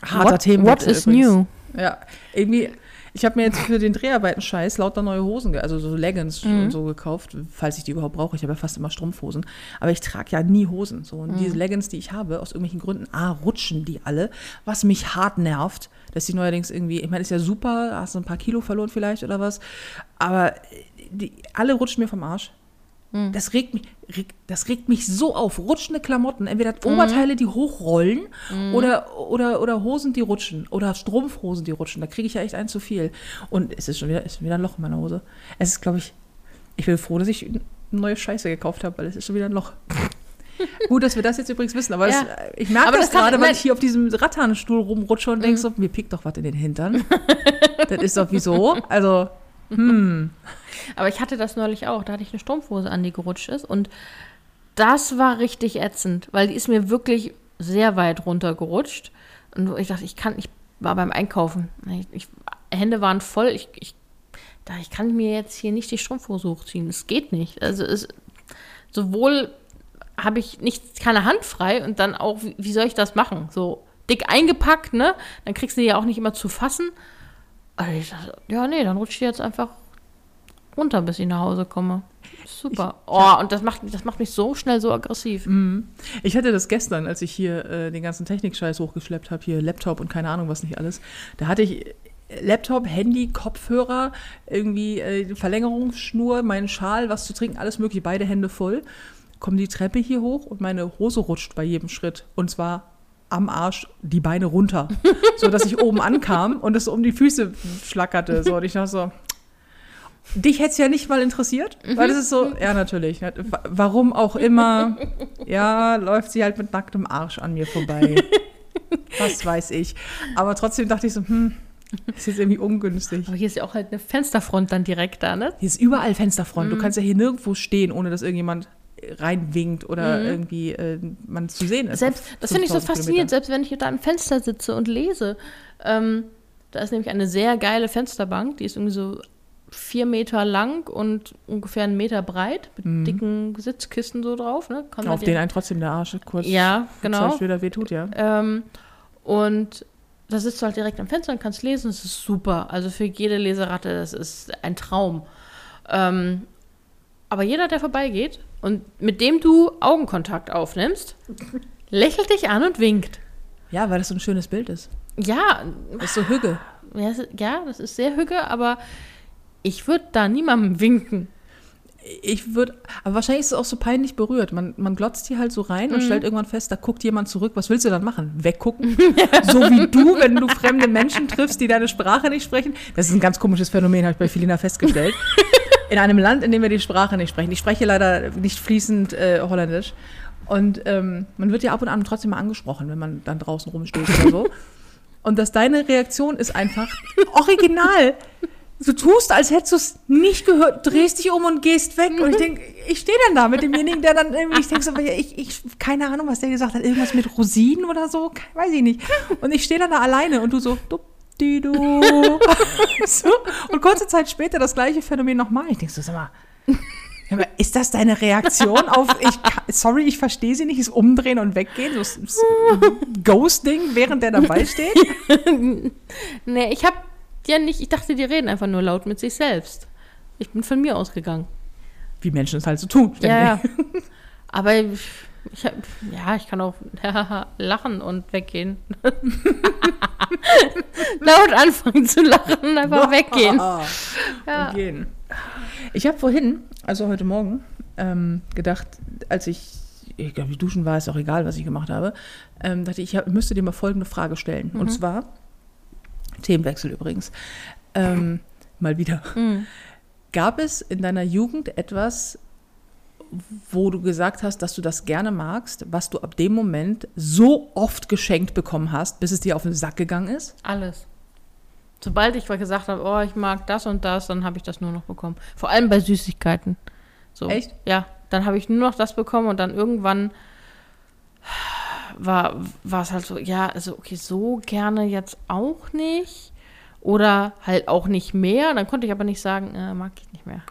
Harter what, Themenwechsel what is übrigens. new? Ja, irgendwie, Ich habe mir jetzt für den Dreharbeiten-Scheiß lauter neue Hosen, also so Leggings und so gekauft, falls ich die überhaupt brauche. Ich habe ja fast immer Strumpfhosen. Aber ich trage ja nie Hosen. So. Und diese Leggings, die ich habe, aus irgendwelchen Gründen, A, rutschen die alle, was mich hart nervt. Dass die neuerdings irgendwie, ich meine, ist ja super, hast du ein paar Kilo verloren vielleicht oder was. Aber die, alle rutschen mir vom Arsch. Das regt mich, regt, das regt mich so auf. Rutschende Klamotten, entweder Oberteile, die hochrollen oder, oder, oder Hosen, die rutschen. Oder Strumpfhosen, die rutschen. Da kriege ich ja echt ein zu viel. Und es ist schon wieder, ist schon wieder ein Loch in meiner Hose. Es ist, glaube ich, ich bin froh, dass ich eine neue Scheiße gekauft habe, weil es ist schon wieder ein Loch. Gut, dass wir das jetzt übrigens wissen, aber Ja. es, ich merke Aber das, das gerade, weil ich hier auf diesem Rattanstuhl rumrutsche und denke so, mir pickt doch was in den Hintern. das ist doch wieso. Also, Aber ich hatte das neulich auch. Da hatte ich eine Strumpfhose an, die gerutscht ist. Und das war richtig ätzend, weil die ist mir wirklich sehr weit runter gerutscht. Und ich dachte, ich kann, ich war beim Einkaufen. Ich, ich, Hände waren voll. Ich, ich ich kann mir jetzt hier nicht die Strumpfhose hochziehen. Es geht nicht. Also es, sowohl habe ich nicht, keine Hand frei und dann auch, wie, wie soll ich das machen? So dick eingepackt, ne? Dann kriegst du die ja auch nicht immer zu fassen. Also ich dachte, ja, nee, dann rutscht die jetzt einfach runter, bis ich nach Hause komme. Super. oh, und das macht, das macht mich so schnell so aggressiv. Ich hatte das gestern, als ich hier äh, den ganzen Technikscheiß hochgeschleppt habe, hier Laptop und keine Ahnung was nicht alles. Da hatte ich äh, Laptop, Handy, Kopfhörer, irgendwie äh, Verlängerungsschnur, meinen Schal, was zu trinken, alles mögliche, beide Hände voll. Kommen die Treppe hier hoch und meine Hose rutscht bei jedem Schritt. Und zwar am Arsch die Beine runter, so dass ich oben ankam und es um die Füße schlackerte. So, und ich dachte so, Dich hätte es ja nicht mal interessiert, weil das ist so, ja, natürlich. wa- Warum auch immer, ja, läuft sie halt mit nacktem Arsch an mir vorbei. Was weiß ich. Aber trotzdem dachte ich so, hm, ist jetzt irgendwie ungünstig. Aber hier ist ja auch halt eine Fensterfront dann direkt da, ne? Hier ist überall Fensterfront. Du kannst ja hier nirgendwo stehen, ohne dass irgendjemand reinwinkt oder irgendwie äh, man zu sehen ist. Selbst, das finde ich so 5000 faszinierend, selbst wenn ich da am Fenster sitze und lese. Ähm, da ist nämlich eine sehr geile Fensterbank, die ist irgendwie so vier Meter lang und ungefähr einen Meter breit, mit dicken Sitzkissen so drauf. Ne? Kann Auf den- einen trotzdem der Arsch kurz Ja, genau. Wieder wehtut, ja. Ähm, und da sitzt du halt direkt am Fenster und kannst lesen. Das ist super. Also für jede Leseratte, das ist ein Traum. Ähm, aber jeder, der vorbeigeht und mit dem du Augenkontakt aufnimmst, lächelt dich an und winkt. Ja, weil das so ein schönes Bild ist. Ja, Das ist so Hügge. ja, das ist sehr hügge, aber ich würde da niemandem winken. Ich würde, aber wahrscheinlich ist es auch so peinlich berührt. Man, man glotzt hier halt so rein Mhm. und stellt irgendwann fest, da guckt jemand zurück. Was willst du dann machen? Weggucken? so wie du, wenn du fremde Menschen triffst, die deine Sprache nicht sprechen. Das ist ein ganz komisches Phänomen, habe ich bei Filina festgestellt. In einem Land, in dem wir die Sprache nicht sprechen. Ich spreche leider nicht fließend äh, Holländisch. Und ähm, man wird ja ab und an trotzdem mal angesprochen, wenn man dann draußen rumsteht oder so. Und dass deine Reaktion ist einfach original. Du tust, als hättest du es nicht gehört, drehst dich um und gehst weg. Und ich denke, ich stehe dann da mit demjenigen, der dann irgendwie, ich denke so, ich, ich, keine Ahnung, was der gesagt hat, irgendwas mit Rosinen oder so, weiß ich nicht. Und ich stehe dann da alleine und du so, dupp, die du. so. Und kurze Zeit später das gleiche Phänomen nochmal. Ich denke so, sag mal, ist das deine Reaktion auf, ich, sorry, ich verstehe sie nicht, ist umdrehen und weggehen, so Ghosting, während der dabei steht? Nee, ich habe ja nicht, ich dachte, die reden einfach nur laut mit sich selbst. Ich bin von mir ausgegangen. Wie Menschen es halt so tun. Ja, ja. Aber ich, ich hab, ja, ich kann auch lachen und weggehen. Laut anfangen zu lachen und einfach weggehen. Ja. Und gehen. Ich habe vorhin, also heute Morgen, ähm, gedacht, als ich, ich glaube, duschen war, ist auch egal, was ich gemacht habe, ähm, dachte ich, ich hab, müsste dir mal folgende Frage stellen. Und zwar, Themenwechsel übrigens, ähm, mal wieder. Gab es in deiner Jugend etwas, wo du gesagt hast, dass du das gerne magst, was du ab dem Moment so oft geschenkt bekommen hast, bis es dir auf den Sack gegangen ist? Alles. Sobald ich gesagt habe, oh, ich mag das und das, dann habe ich das nur noch bekommen. Vor allem bei Süßigkeiten. So. Echt? Ja, dann habe ich nur noch das bekommen und dann irgendwann war, war es halt so, ja, also okay, so gerne jetzt auch nicht. Oder halt auch nicht mehr. Dann konnte ich aber nicht sagen, äh, mag ich nicht mehr.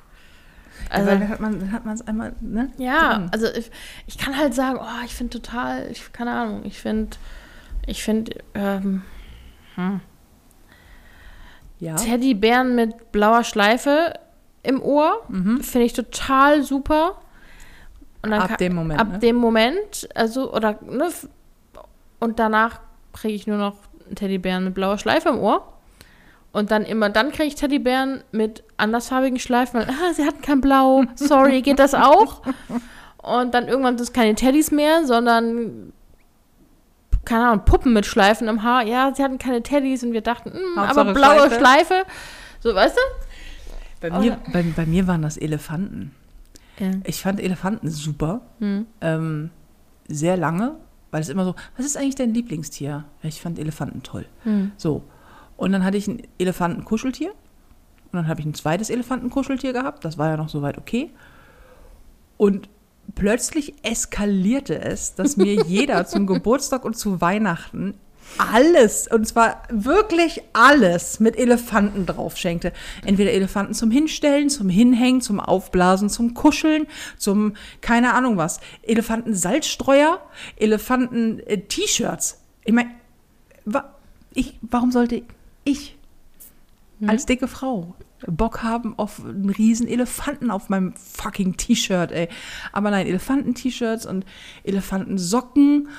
Also, Also, dann hat man dann hat man es einmal, ne? ja, drin. also ich, ich kann halt sagen, oh, ich finde total, ich, keine Ahnung, ich finde, ich finde, ähm, hm. Ja. Teddybären mit blauer Schleife im Ohr. Mhm. Finde ich total super. Und dann Ab ka- dem Moment, Ab ne? dem Moment, also, oder, ne, und danach kriege ich nur noch Teddybären mit blauer Schleife im Ohr. Und dann immer, dann kriege ich Teddybären mit andersfarbigen Schleifen, weil, ah, sie hatten kein Blau, sorry, geht das auch? Und dann irgendwann sind es keine Teddys mehr, sondern, keine Ahnung, Puppen mit Schleifen im Haar. Ja, sie hatten keine Teddys und wir dachten, hm, aber blaue Schleife. Schleife. So, weißt du? Bei mir, bei, bei mir waren das Elefanten. Ja. Ich fand Elefanten super. Hm. Ähm, sehr lange, weil es immer so, was ist eigentlich dein Lieblingstier? Ich fand Elefanten toll. Hm. So. Und dann hatte ich ein Elefantenkuscheltier. Und dann habe ich ein zweites Elefantenkuscheltier gehabt. Das war ja noch soweit okay. Und plötzlich eskalierte es, dass mir jeder zum Geburtstag und zu Weihnachten alles, und zwar wirklich alles mit Elefanten drauf schenkte. Entweder Elefanten zum Hinstellen, zum Hinhängen, zum Aufblasen, zum Kuscheln, zum keine Ahnung was. Elefanten Salzstreuer, Elefanten äh, T-Shirts. Ich meine, wa ich, warum sollte ich als dicke Frau Bock haben auf einen riesen Elefanten auf meinem fucking T-Shirt, ey. Aber nein, Elefanten-T-Shirts und Elefantensocken.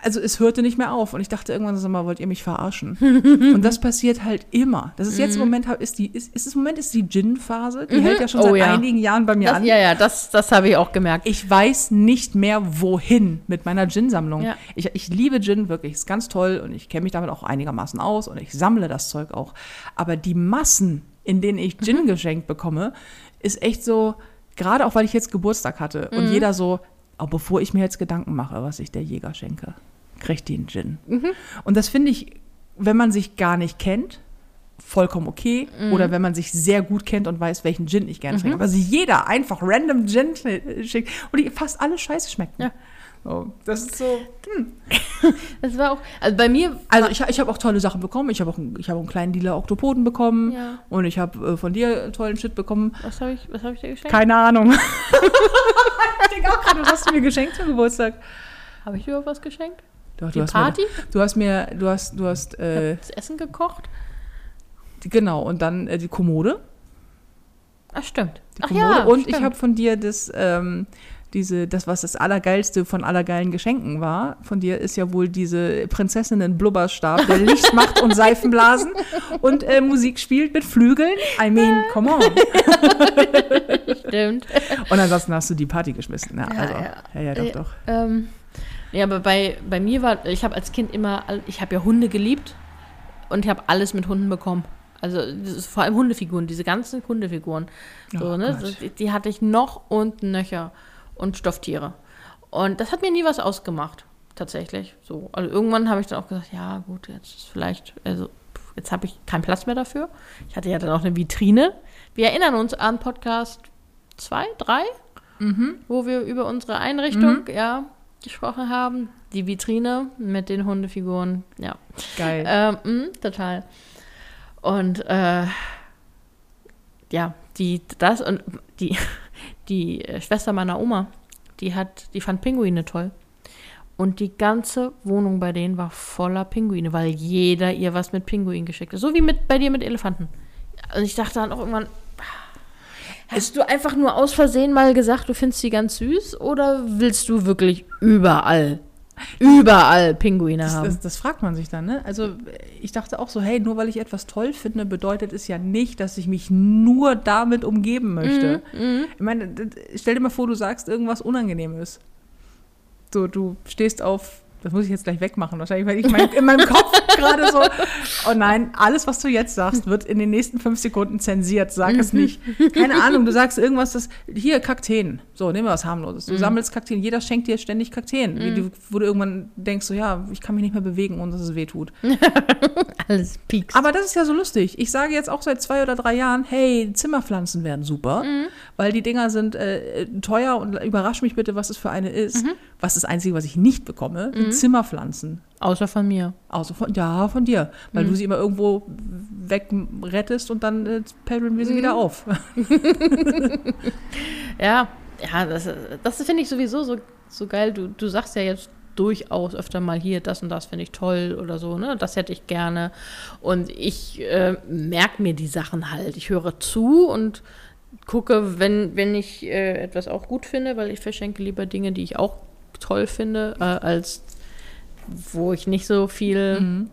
Also es hörte nicht mehr auf. Und ich dachte irgendwann, sag mal, wollt ihr mich verarschen? und das passiert halt immer. Das ist jetzt im Moment, ist die, ist, ist im Moment ist die Gin-Phase. Die hält ja schon Oh seit ja. einigen Jahren bei mir Das, an. ja, ja, das, das habe ich auch gemerkt. Ich weiß nicht mehr, wohin mit meiner Gin-Sammlung. Ja. Ich, ich liebe Gin wirklich, ist ganz toll und ich kenne mich damit auch einigermaßen aus und ich sammle das Zeug auch. Aber die Massen, in denen ich Gin geschenkt bekomme, ist echt so, gerade auch weil ich jetzt Geburtstag hatte und jeder so, auch bevor ich mir jetzt Gedanken mache, was ich der Jäger schenke, kriegt die einen Gin. Und das finde ich, wenn man sich gar nicht kennt, vollkommen okay. Oder wenn man sich sehr gut kennt und weiß, welchen Gin ich gerne trinke. Aber sich jeder einfach random Gin schickt und die fast alle scheiße schmecken. Ja. So, das ist so. Das war auch, also bei mir, Also ich, ich habe auch tolle Sachen bekommen. Ich habe auch einen, ich einen kleinen Dealer Oktopoden bekommen. Ja. Und ich habe äh, von dir tollen Shit bekommen. was habe ich, was habe ich dir geschenkt? Keine Ahnung. ich denke auch gerade, was hast du mir geschenkt zum Geburtstag? Habe ich dir überhaupt was geschenkt? Doch, Die du hast Party? Mir, du hast mir, du hast, du hast, äh, Das Essen gekocht? genau, und dann äh, die Kommode. Ach, stimmt. Die Ach Kommode. ja, und stimmt. ich habe von dir das, ähm, diese, das, was das Allergeilste von allergeilen Geschenken war, von dir ist ja wohl diese Prinzessinnen-Blubberstab, der Licht macht und Seifenblasen und äh, Musik spielt mit Flügeln. I mean, come on. Stimmt. Und ansonsten hast du die Party geschmissen. Ja, Ja, also, ja. ja, ja, doch, Äh, doch. Ähm, ja, aber bei, bei mir war, ich habe als Kind immer, ich habe ja Hunde geliebt und ich habe alles mit Hunden bekommen. Also vor allem Hundefiguren, diese ganzen Hundefiguren. So, Oh ne? Die, die hatte ich noch und nöcher und Stofftiere. Und das hat mir nie was ausgemacht, tatsächlich. So, also irgendwann habe ich dann auch gesagt, ja gut, jetzt ist vielleicht, also jetzt habe ich keinen Platz mehr dafür. Ich hatte ja dann auch eine Vitrine. Wir erinnern uns an Podcast zwei, drei, wo wir über unsere Einrichtung, ja, gesprochen haben. Die Vitrine mit den Hundefiguren, ja. Geil. Ähm, mh, total. Und äh, ja, die, das und die, die äh, Schwester meiner Oma, die hat, die fand Pinguine toll. Und die ganze Wohnung bei denen war voller Pinguine, weil jeder ihr was mit Pinguinen geschickt hat. So wie mit, bei dir mit Elefanten. Und ich dachte dann auch irgendwann, hast du einfach nur aus Versehen mal gesagt, du findest sie ganz süß? Oder willst du wirklich überall, überall Pinguine Das, haben? das, das fragt man sich dann, ne? Also ich dachte auch so, hey, nur weil ich etwas toll finde, bedeutet es ja nicht, dass ich mich nur damit umgeben möchte. Mhm, Ich meine, stell dir mal vor, du sagst irgendwas Unangenehmes. So, du stehst auf, das muss ich jetzt gleich wegmachen, wahrscheinlich, weil ich mein, in meinem Kopf gerade so, oh nein, alles, was du jetzt sagst, wird in den nächsten fünf Sekunden zensiert, sag es nicht. Keine Ahnung, du sagst irgendwas, das, hier, Kakteen. So, nehmen wir was harmloses. Du sammelst Kakteen, jeder schenkt dir ständig Kakteen, wie du, wo du irgendwann denkst, so, ja, ich kann mich nicht mehr bewegen, ohne dass es weh tut. Alles piekst. Aber das ist ja so lustig. Ich sage jetzt auch seit zwei oder drei Jahren, hey, Zimmerpflanzen wären super, weil die Dinger sind äh, teuer und überrasch mich bitte, was es für eine ist. Was ist das Einzige, was ich nicht bekomme, sind Zimmerpflanzen. Außer von mir. Außer von, ja, von dir. Weil du sie immer irgendwo wegrettest und dann äh, paddeln wir sie wieder auf. Ja, ja, das, das finde ich sowieso so, so geil. Du, du sagst ja jetzt durchaus öfter mal hier, das und das finde ich toll oder so, ne? Das hätte ich gerne. Und ich äh, merke mir die Sachen halt. Ich höre zu und gucke, wenn, wenn ich äh, etwas auch gut finde, weil ich verschenke lieber Dinge, die ich auch toll finde, äh, als wo ich nicht so viel, Mhm.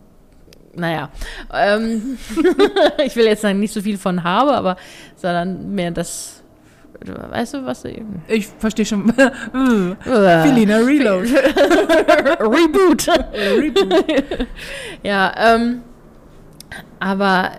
naja, ähm, ich will jetzt sagen, nicht so viel von habe, aber sondern mehr das, weißt du, was ich. Ich verstehe schon. Äh, Felina Reload. Reboot. Reboot. ja, ähm, aber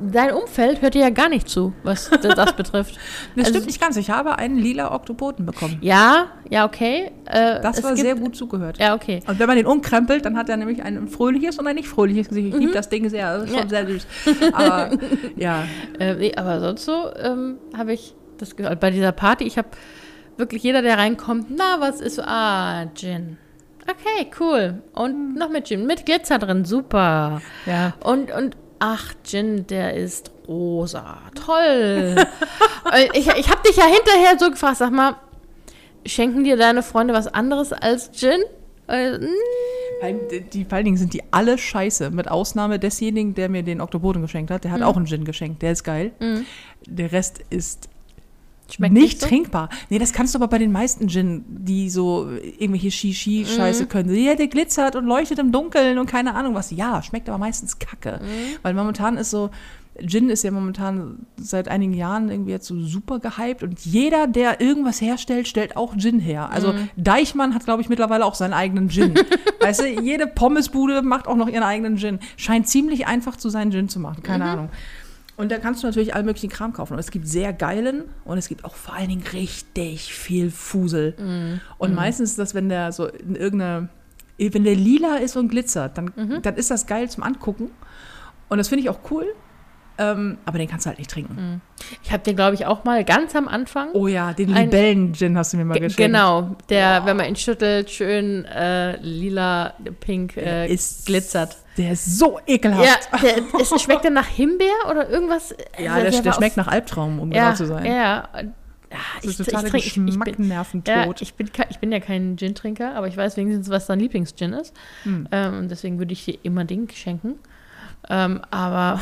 dein Umfeld hört dir ja gar nicht zu, was das betrifft. Das Also- stimmt nicht ganz. Ich habe einen lila Oktopoden bekommen. Ja, ja, okay. Äh, Das war gibt- sehr gut zugehört. Ja, okay. Und wenn man den umkrempelt, dann hat er nämlich ein fröhliches und ein nicht fröhliches Gesicht. Ich liebe das Ding sehr. Das ist schon Mhm. Ja. sehr süß. Aber ja. Äh, nee, aber sonst so ähm, habe ich das gehört. Bei dieser Party, ich habe wirklich jeder, der reinkommt, na, was ist so? Ah, Gin. Okay, cool. Und noch mit Gin, mit Glitzer drin, super. Ja. Und, und ach, Gin, der ist rosa. Toll. Äh, ich ich habe dich ja hinterher so gefragt, sag mal, schenken dir deine Freunde was anderes als Gin? Äh, mm, die- vor allen Dingen sind die alle scheiße, mit Ausnahme desjenigen, der mir den Oktopoden geschenkt hat. Der Mhm. hat auch einen Gin geschenkt, der ist geil. Der Rest ist schmeckt nicht so? trinkbar. Nee, das kannst du aber bei den meisten Gin, die so irgendwelche Shishi-Scheiße Mhm. können. Ja, der glitzert und leuchtet im Dunkeln und keine Ahnung was. Ja, schmeckt aber meistens kacke. Mhm. Weil momentan ist so, Gin ist ja momentan seit einigen Jahren irgendwie jetzt so super gehypt und jeder, der irgendwas herstellt, stellt auch Gin her. Also Mhm. Deichmann hat, glaube ich, mittlerweile auch seinen eigenen Gin. weißt du, jede Pommesbude macht auch noch ihren eigenen Gin. Scheint ziemlich einfach zu sein, Gin zu machen. Keine Ahnung. Und da kannst du natürlich all möglichen Kram kaufen. Und es gibt sehr geilen und es gibt auch vor allen Dingen richtig viel Fusel. Und meistens ist das, wenn der so in irgendeine, wenn der lila ist und glitzert, dann, dann ist das geil zum Angucken. Und das finde ich auch cool. Ähm, aber den kannst du halt nicht trinken. Ich habe dir, glaube ich, auch mal ganz am Anfang Oh ja, den Libellen-Gin hast du mir mal Ge- geschenkt. Genau, der, wenn man ihn schüttelt, schön äh, lila, pink äh, Ist- glitzert. Der ist so ekelhaft. Ja, der, es schmeckt dann nach Himbeer oder irgendwas? Ja, Also der, der war schmeckt nach Albtraum, um ja, genau zu sein. Ja, ja. Das ich, ist ich, total trink, ich, ich, bin, ja, Geschmacknerventot. ich, bin, ke- ich bin ja kein Gin-Trinker, aber ich weiß wenigstens, was dein Lieblings-Gin ist. Hm. Ähm, und deswegen würde ich dir immer den schenken. Ähm, aber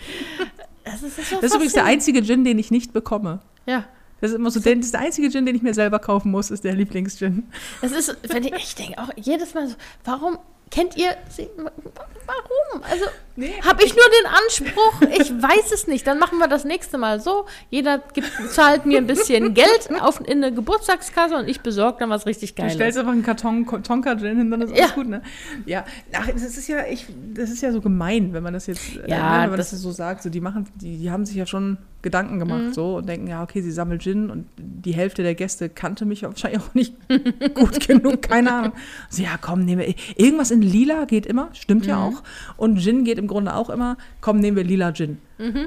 das ist, das Das ist übrigens der einzige Gin, den ich nicht bekomme. Ja, Das ist immer so, der, das der einzige Gin, den ich mir selber kaufen muss, ist der Lieblingsgin. Es ist, wenn ich, ich denke auch jedes Mal so, warum kennt ihr sie? Warum? Also Nee, habe ich nur den Anspruch, ich weiß es nicht. Dann machen wir das nächste Mal so. Jeder gibt, zahlt mir ein bisschen Geld auf, in eine Geburtstagskasse und ich besorge dann was richtig Du Geiles. stellst einfach einen Karton Ko- Tonka-Gin hin, dann ist Ja. alles gut, ne? Ja, ach, das ist ja, ich, das ist ja so gemein, wenn man das jetzt, äh, Ja, ne, wenn man das, das- so sagt. So, die machen, die, die haben sich ja schon Gedanken gemacht, so und denken, ja, okay, sie sammelt Gin und die Hälfte der Gäste kannte mich wahrscheinlich auch nicht gut genug, keine Ahnung. So, ja, komm, nehmen wir irgendwas in Lila geht immer, stimmt ja auch. Und Gin geht im Grunde auch immer. Komm, nehmen wir Lila Gin.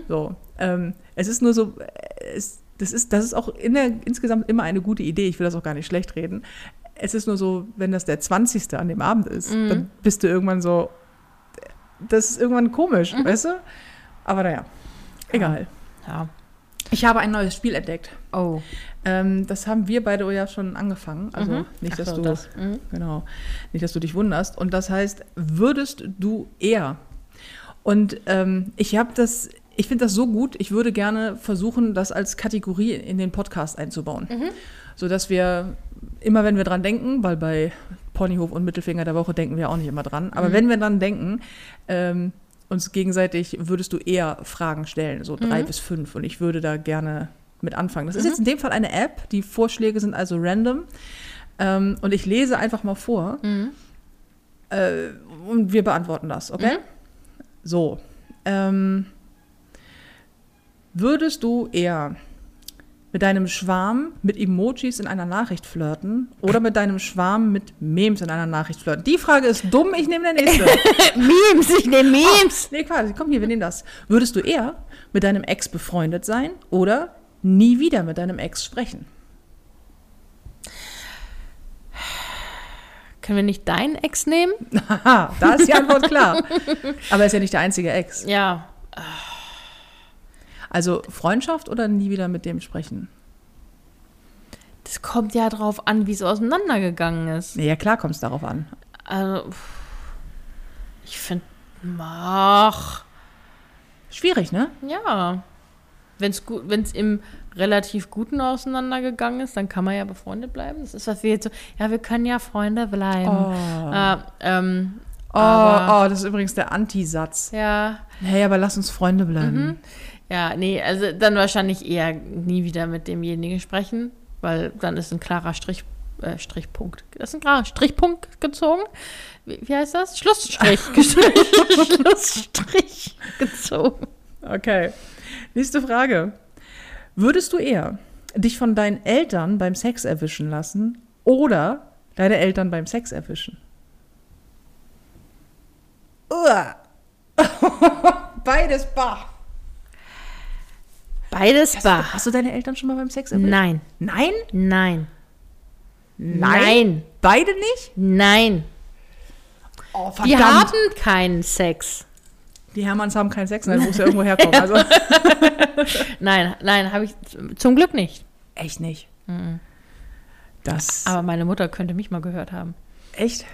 So, ähm, es ist nur so, äh, es, das ist, das ist auch in der, insgesamt immer eine gute Idee. Ich will das auch gar nicht schlecht reden. Es ist nur so, wenn das der 20. an dem Abend ist, dann bist du irgendwann so, das ist irgendwann komisch, weißt du? Aber naja, egal. Ja. Ich habe ein neues Spiel entdeckt. Oh. Ähm, das haben wir beide ja schon angefangen. Also Mhm. nicht, dass so, du das. Mhm. genau, nicht, dass du dich wunderst. Und das heißt, würdest du eher? Und ähm, ich habe das, ich finde das so gut. Ich würde gerne versuchen, das als Kategorie in den Podcast einzubauen, so dass wir immer, wenn wir dran denken, weil bei Ponyhof und Mittelfinger der Woche denken wir auch nicht immer dran, aber wenn wir dran denken, ähm, uns gegenseitig würdest du eher Fragen stellen, so drei bis fünf. Und ich würde da gerne mit anfangen. Das ist jetzt in dem Fall eine App. Die Vorschläge sind also random. Ähm, und ich lese einfach mal vor. Äh, und wir beantworten das, okay? So. Ähm, würdest du eher mit deinem Schwarm mit Emojis in einer Nachricht flirten oder mit deinem Schwarm mit Memes in einer Nachricht flirten? Die Frage ist dumm, ich nehme der nächste. Memes, ich nehme Memes. Nee, quasi, komm hier, wir nehmen das. Würdest du eher mit deinem Ex befreundet sein oder nie wieder mit deinem Ex sprechen? Können wir nicht deinen Ex nehmen? Haha, da ist die Antwort klar. Aber er ist ja nicht der einzige Ex. Ja. Also Freundschaft oder nie wieder mit dem sprechen? Das kommt ja drauf an, wie es auseinandergegangen ist. Ja, klar kommt es darauf an. Also, ich finde, ach, Schwierig, ne? ja. Wenn es im relativ Guten auseinandergegangen ist, dann kann man ja befreundet bleiben. Das ist, was wir jetzt so, ja, wir können ja Freunde bleiben. Oh. Äh, ähm, Oh, aber, oh, das ist übrigens der Antisatz. ja, Hey, aber lass uns Freunde bleiben. ja, nee, also dann wahrscheinlich eher nie wieder mit demjenigen sprechen, weil dann ist ein klarer Strich, äh, Strichpunkt. Das ist ein klarer Strichpunkt gezogen. Wie, wie heißt das? Schlussstrich. Schlussstrich gezogen. Okay. Nächste Frage. Würdest du eher dich von deinen Eltern beim Sex erwischen lassen oder deine Eltern beim Sex erwischen? Uah. Beides bar. Beides bar. Hast du deine Eltern schon mal beim Sex erwischt? Nein, Nein? nein, Nein? Nein. Beide nicht? nein. Oh, Die haben keinen Sex. Die Hermanns haben keinen Sex, dann muss ja irgendwo herkommen. Also, Nein, nein, habe ich zum Glück nicht. echt nicht. Das. Aber meine Mutter könnte mich mal gehört haben. echt?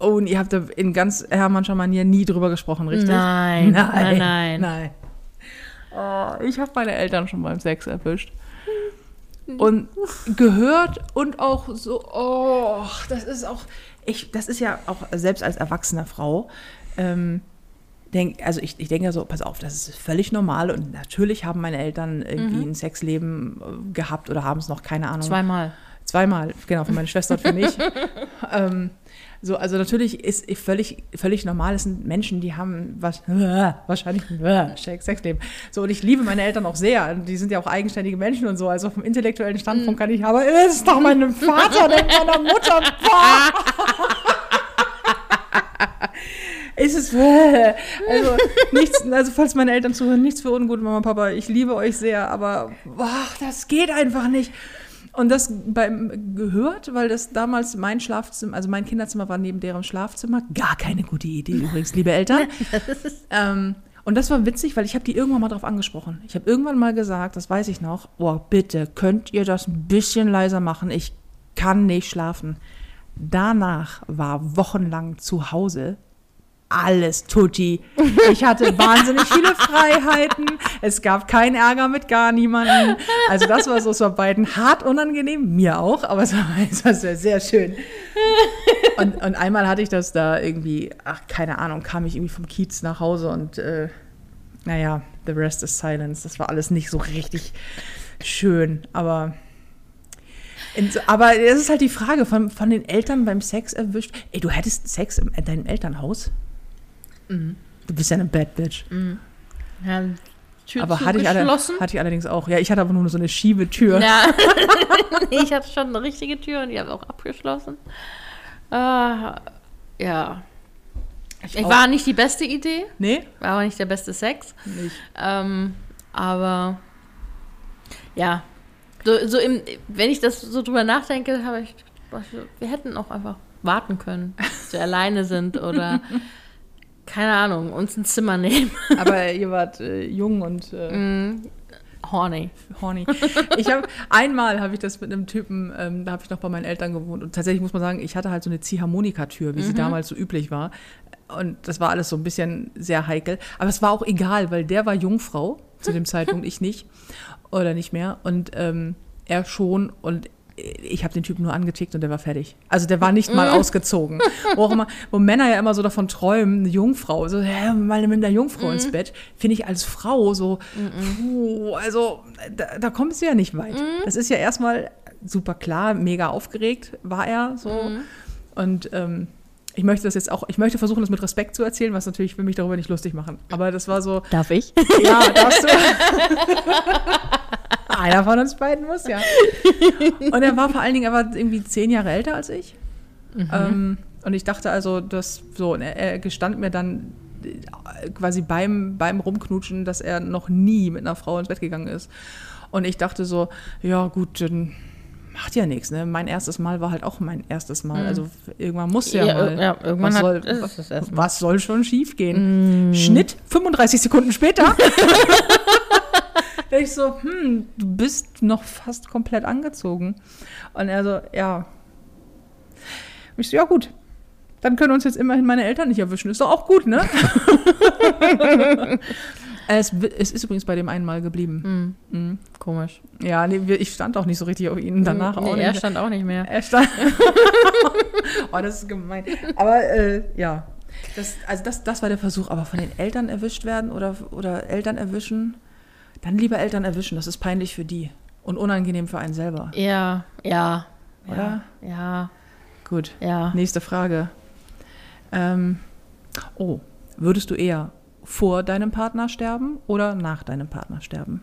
Oh, und ihr habt da in ganz Hermannscher Manier nie drüber gesprochen, richtig? Nein, nein, nein. Nein. Oh, ich habe meine Eltern schon beim Sex erwischt. Und gehört und auch so, oh, das ist auch, ich, das ist ja auch selbst als erwachsene Frau, ähm, denk, also ich, ich denke so, pass auf, das ist völlig normal und natürlich haben meine Eltern irgendwie ein Sexleben äh, gehabt oder haben es noch, keine Ahnung. Zweimal. Zweimal, genau, für meine Schwester und für mich. ähm, so, also natürlich ist völlig, völlig normal, es sind Menschen, die haben was, wahrscheinlich ein Sex- Sexleben. So, und ich liebe meine Eltern auch sehr. Die sind ja auch eigenständige Menschen und so. Also vom intellektuellen Standpunkt kann ich, aber es ist doch meinem Vater, nicht meiner Mutter. Boah. Ist es, also nichts, also falls meine Eltern zuhören, nichts für ungut, Mama, Papa, ich liebe euch sehr, aber boah, das geht einfach nicht. Und das beim gehört, weil das damals mein Schlafzimmer, also mein Kinderzimmer war neben deren Schlafzimmer. Gar keine gute Idee übrigens, liebe Eltern. ähm, und das war witzig, weil ich habe die irgendwann mal drauf angesprochen. Ich habe irgendwann mal gesagt, das weiß ich noch, oh bitte, könnt ihr das ein bisschen leiser machen? Ich kann nicht schlafen. Danach war wochenlang zu Hause alles tutti. Ich hatte wahnsinnig viele Freiheiten. Es gab keinen Ärger mit gar niemanden. Also das war so, es war beiden hart unangenehm, mir auch, aber es war, es war sehr, sehr schön. Und, und einmal hatte ich das da irgendwie, ach, keine Ahnung, kam ich irgendwie vom Kiez nach Hause und äh, naja, the rest is silence. Das war alles nicht so richtig schön, aber so, aber es ist halt die Frage von, von den Eltern beim Sex erwischt. Ey, du hättest Sex in deinem Elternhaus? Du bist ja eine Bad Bitch. Ja, Tür aber hatte ich, alle, hatte ich allerdings auch. Ja, ich hatte aber nur so eine Schiebetür. Ja. ich hatte schon eine richtige Tür und die habe ich auch abgeschlossen. Äh, ja. Ich auch. war nicht die beste Idee, Nee? war aber nicht der beste Sex. Nicht. Ähm, aber ja, so, so im, wenn ich das so drüber nachdenke, habe ich, wir hätten auch einfach warten können, bis wir alleine sind oder keine Ahnung, uns ein Zimmer nehmen. Aber ihr wart äh, jung und äh, Mm, horny. horny. Ich habe einmal habe ich das mit einem Typen, ähm, da habe ich noch bei meinen Eltern gewohnt und tatsächlich muss man sagen, ich hatte halt so eine Ziehharmonikatür, wie sie damals so üblich war. Und das war alles so ein bisschen sehr heikel. Aber es war auch egal, weil der war Jungfrau zu dem Zeitpunkt, ich nicht. Oder nicht mehr. Und ähm, er schon. Und ich habe den Typen nur angetickt und der war fertig. Also der war nicht mal ausgezogen. Wo, immer, wo Männer ja immer so davon träumen, eine Jungfrau, so, hä, mal mit einer Jungfrau ins Bett, finde ich als Frau so, puh, also da, da kommst du ja nicht weit. Das ist ja erstmal super klar, mega aufgeregt war er so. Und ähm, ich möchte das jetzt auch, ich möchte versuchen, das mit Respekt zu erzählen, was natürlich will mich darüber nicht lustig machen. Aber das war so, Darf ich? ja, darfst du. Einer von uns beiden muss, ja. Und er war vor allen Dingen, er war irgendwie zehn Jahre älter als ich. Ähm, und ich dachte also, dass so, und er, er gestand mir dann äh, quasi beim, beim Rumknutschen, dass er noch nie mit einer Frau ins Bett gegangen ist. Und ich dachte so, ja gut, dann macht ja nichts. Ne? Mein erstes Mal war halt auch mein erstes Mal. Also irgendwann muss ja, Ja, mal. ja, irgendwann was, hat- soll, erste Mal. was soll schon schief gehen? Schnitt, 35 Sekunden später. ich so, hm, du bist noch fast komplett angezogen. Und er so, ja. Ich so, ja gut, dann können uns jetzt immerhin meine Eltern nicht erwischen. Ist doch auch gut, ne? es, es, ist übrigens bei dem einen Mal geblieben. Mhm. Mhm. Komisch. Ja, nee, ich stand auch nicht so richtig auf ihn. Danach nee, auch nicht. Er stand auch nicht mehr. Er stand. oh, das ist gemein. Aber äh, ja. Das, also das, das war der Versuch. Aber von den Eltern erwischt werden oder, oder Eltern erwischen, dann lieber Eltern erwischen. Das ist peinlich für die. Und unangenehm für einen selber. Ja, ja. Oder? Ja. ja. Gut. Ja. Nächste Frage. Ähm, oh, würdest du eher vor deinem Partner sterben oder nach deinem Partner sterben?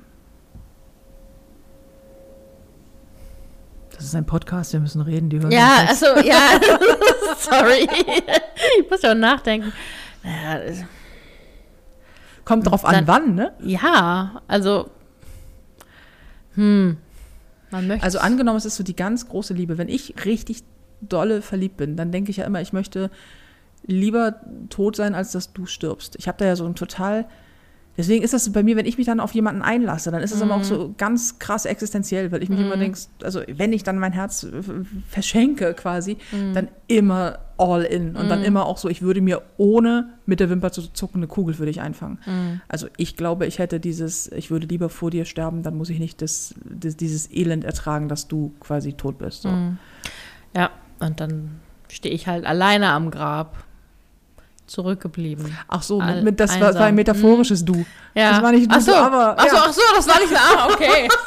Das ist ein Podcast, wir müssen reden, die hören Ja, also, ja, sorry. ich muss ja auch nachdenken. Naja, Kommt drauf an, Dann- wann, ne? ja, also, hm, man möchte. Also angenommen, es ist so die ganz große Liebe. Wenn ich richtig dolle verliebt bin, dann denke ich ja immer, ich möchte lieber tot sein, als dass du stirbst. Ich habe da ja so ein total. Deswegen ist das bei mir, wenn ich mich dann auf jemanden einlasse, dann ist es immer auch so ganz krass existenziell, weil ich mich immer denke, also wenn ich dann mein Herz verschenke quasi, dann immer all in und dann immer auch so, ich würde mir ohne mit der Wimper zu zucken eine Kugel für dich einfangen. Also ich glaube, ich hätte dieses, ich würde lieber vor dir sterben, dann muss ich nicht das, das, dieses Elend ertragen, dass du quasi tot bist. So. ja, und dann stehe ich halt alleine am Grab. Zurückgeblieben. Ach so, mit, mit, das war, war ein einsam. metaphorisches Du. Ja. Das war nicht du, ach so, aber. ach so, ja. ach so, das war nicht. Ah, okay.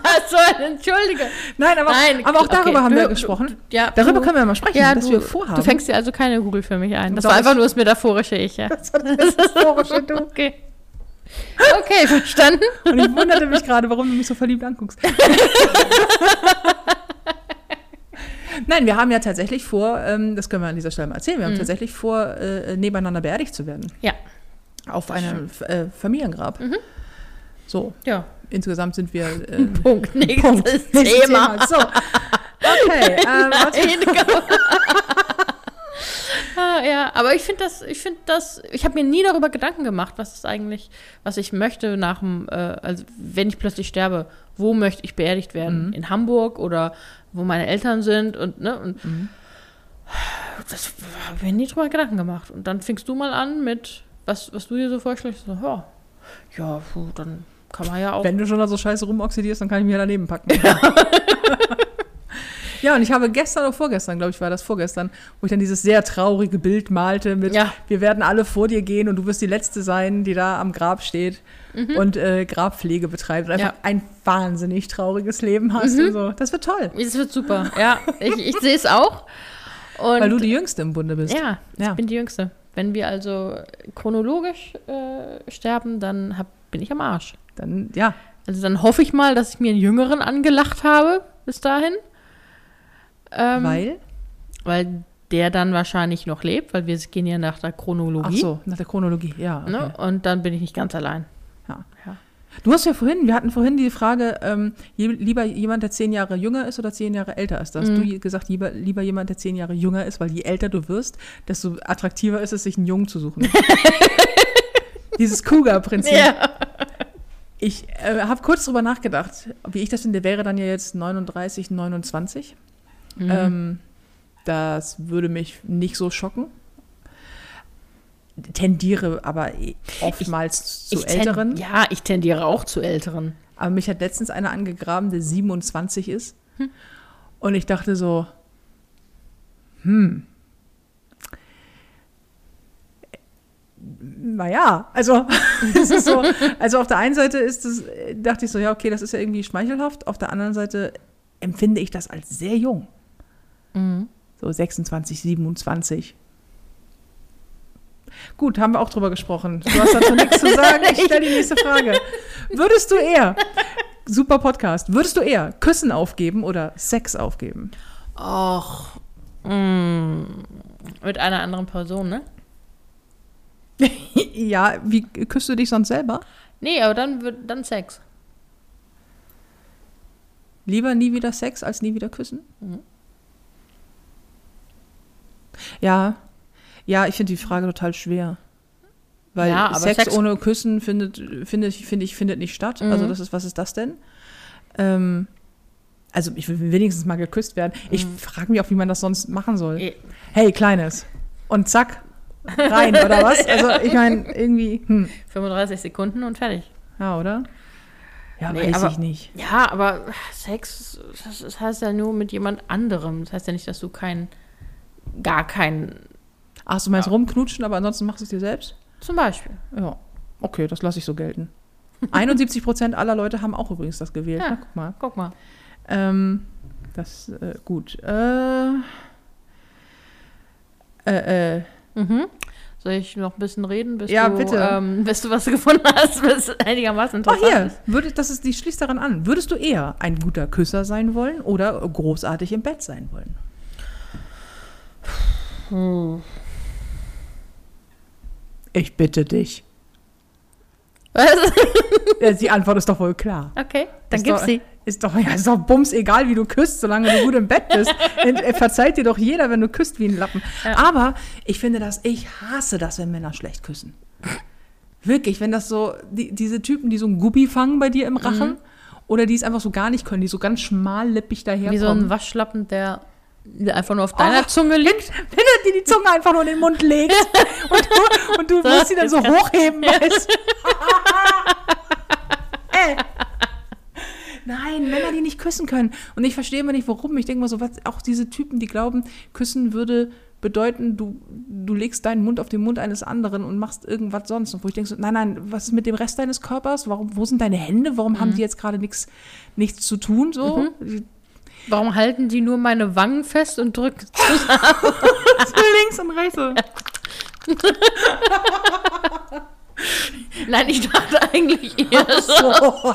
Ach so, entschuldige. Nein, aber, Nein, aber auch darüber okay, haben du- wir gesprochen. Du, ja, Darüber du, können wir mal sprechen, ja, dass du, wir vorhaben. Du fängst dir also keine Google für mich ein. Das Doch, war einfach nur das metaphorische Ich, ja. das war das historische Du. Okay. Okay, verstanden. Und ich wunderte mich gerade, warum du mich so verliebt anguckst. Nein, wir haben ja tatsächlich vor, ähm, das können wir an dieser Stelle mal erzählen, wir haben tatsächlich vor, äh, nebeneinander beerdigt zu werden. Ja. Auf einem äh, Familiengrab. So, Ja. insgesamt sind wir. Äh, Punkt. Nächstes Punkt. Nächstes Thema. So. Okay. Ähm, was- Ah, ja, aber ich finde das, ich finde das, ich habe mir nie darüber Gedanken gemacht, was ist eigentlich, was ich möchte nach dem, äh, also wenn ich plötzlich sterbe, wo möchte ich beerdigt werden? In Hamburg oder wo meine Eltern sind und ne und das habe ich mir nie drüber Gedanken gemacht. Und dann fingst du mal an mit, was, was du dir so vorschlägst, so, ja, ja, puh, dann kann man ja auch. Wenn du schon da so scheiße rumoxidierst, dann kann ich mir daneben packen. Ja. und ich habe gestern oder vorgestern, glaube ich, war das vorgestern, wo ich dann dieses sehr traurige Bild malte mit, Ja. wir werden alle vor dir gehen und du wirst die Letzte sein, die da am Grab steht und äh, Grabpflege betreibt und einfach Mhm. Ja. ein wahnsinnig trauriges Leben hast und so. Das wird toll, Es wird super. Ja, ich, ich sehe es auch. Und weil du die Jüngste im Bunde bist. Ja, ich Ja. bin die Jüngste. Wenn wir also chronologisch äh, sterben, dann hab, bin ich am Arsch. Dann, ja, Also dann hoffe ich mal, dass ich mir einen Jüngeren angelacht habe bis dahin. Ähm, weil, Weil der dann wahrscheinlich noch lebt, weil wir gehen ja nach der ach Chronologie. so, nach der Chronologie, ja. Okay. Ne? Und dann bin ich nicht ganz allein. Ja. Ja. Du hast ja vorhin, wir hatten vorhin die Frage, ähm, lieber jemand, der zehn Jahre jünger ist oder zehn Jahre älter ist. Da hast Mhm. du gesagt, lieber, lieber jemand, der zehn Jahre jünger ist, weil je älter du wirst, desto attraktiver ist es, sich einen Jungen zu suchen. Dieses Cougar-Prinzip. Ich äh, habe kurz drüber nachgedacht, wie ich das finde. Der wäre dann ja jetzt 39, 29. Mhm. Ähm, das würde mich nicht so schocken. Tendiere aber eh oftmals zu Ich Älteren. Ja, ich tendiere auch zu Älteren. Aber mich hat letztens einer angegraben, der 27 ist. Und ich dachte so, hm. Naja, also, es ist so, also auf der einen Seite ist es, äh, dachte ich so, ja, okay, das ist ja irgendwie schmeichelhaft. Auf der anderen Seite empfinde ich das als sehr jung. So 26, 27. Gut, haben wir auch drüber gesprochen. Du hast dazu nichts zu sagen. Ich stelle die nächste Frage. Würdest du eher, super Podcast, würdest du eher Küssen aufgeben oder Sex aufgeben? Och. Mm, mit einer anderen Person, ne? Ja, wie küsst du dich sonst selber? Nee, aber dann dann Sex. Lieber nie wieder Sex als nie wieder küssen? Mhm. Ja, ja, ich finde die Frage total schwer. Weil Ja, Sex, Sex- ohne Küssen findet, finde ich, finde ich, findet nicht statt. Also Mhm. das ist, was ist das denn? Ähm, also ich will wenigstens mal geküsst werden. Ich Mhm. frage mich auch, wie man das sonst machen soll. Eh. Hey, Kleines. Und zack, rein, oder was? Also ich meine, irgendwie, hm, 35 Sekunden und fertig. ja, oder? Ja, Nee, weiß aber- ich nicht. Ja, aber Sex, das, das heißt ja nur mit jemand anderem. Das heißt ja nicht, dass du keinen, gar keinen, Ach, du meinst rumknutschen, aber ansonsten machst du es dir selbst? zum Beispiel. Ja, okay, das lasse ich so gelten. 71 Prozent aller Leute haben auch übrigens das gewählt. Ja. Na, guck mal. Guck mal. Ähm, das, äh, gut. Äh, äh, äh, Mhm. Soll ich noch ein bisschen reden, bis, Ja, du, bitte. Ähm, bis du was gefunden hast, was einigermaßen oh, interessant hier, ist? würde, das ist, die schließt daran an. Würdest du eher ein guter Küsser sein wollen oder großartig im Bett sein wollen? Hm. Ich bitte dich. Was? Ja, die Antwort ist doch wohl klar. Okay, dann Ist gib doch, sie. Ist doch, ja, ist doch bums egal, wie du küsst, solange du gut im Bett bist. Äh, Verzeiht dir doch jeder, wenn du küsst wie ein Lappen. Ja. Aber ich finde das, ich hasse das, wenn Männer schlecht küssen. Wirklich, wenn das so, die, diese Typen, die so ein Guppi fangen bei dir im Rachen oder die es einfach so gar nicht können, die so ganz schmallippig daherkommen. Wie so ein Waschlappen, der einfach nur auf deiner Zunge liegt. wenn du dir die Zunge einfach nur in den Mund legst und du, und du So, musst sie dann so hochheben, weißt Ey. Nein, Männer, die nicht küssen können. Und ich verstehe immer nicht, warum. Ich denke mal so, was, auch diese Typen, die glauben, küssen würde bedeuten, du, du legst deinen Mund auf den Mund eines anderen und machst irgendwas sonst. Und wo ich denke so, nein, nein, was ist mit dem Rest deines Körpers? Warum, wo sind deine Hände? Warum haben die jetzt gerade nichts nichts zu tun? So? Warum halten die nur meine Wangen fest und drücken? Links und rechts. Nein, ich dachte eigentlich eher so.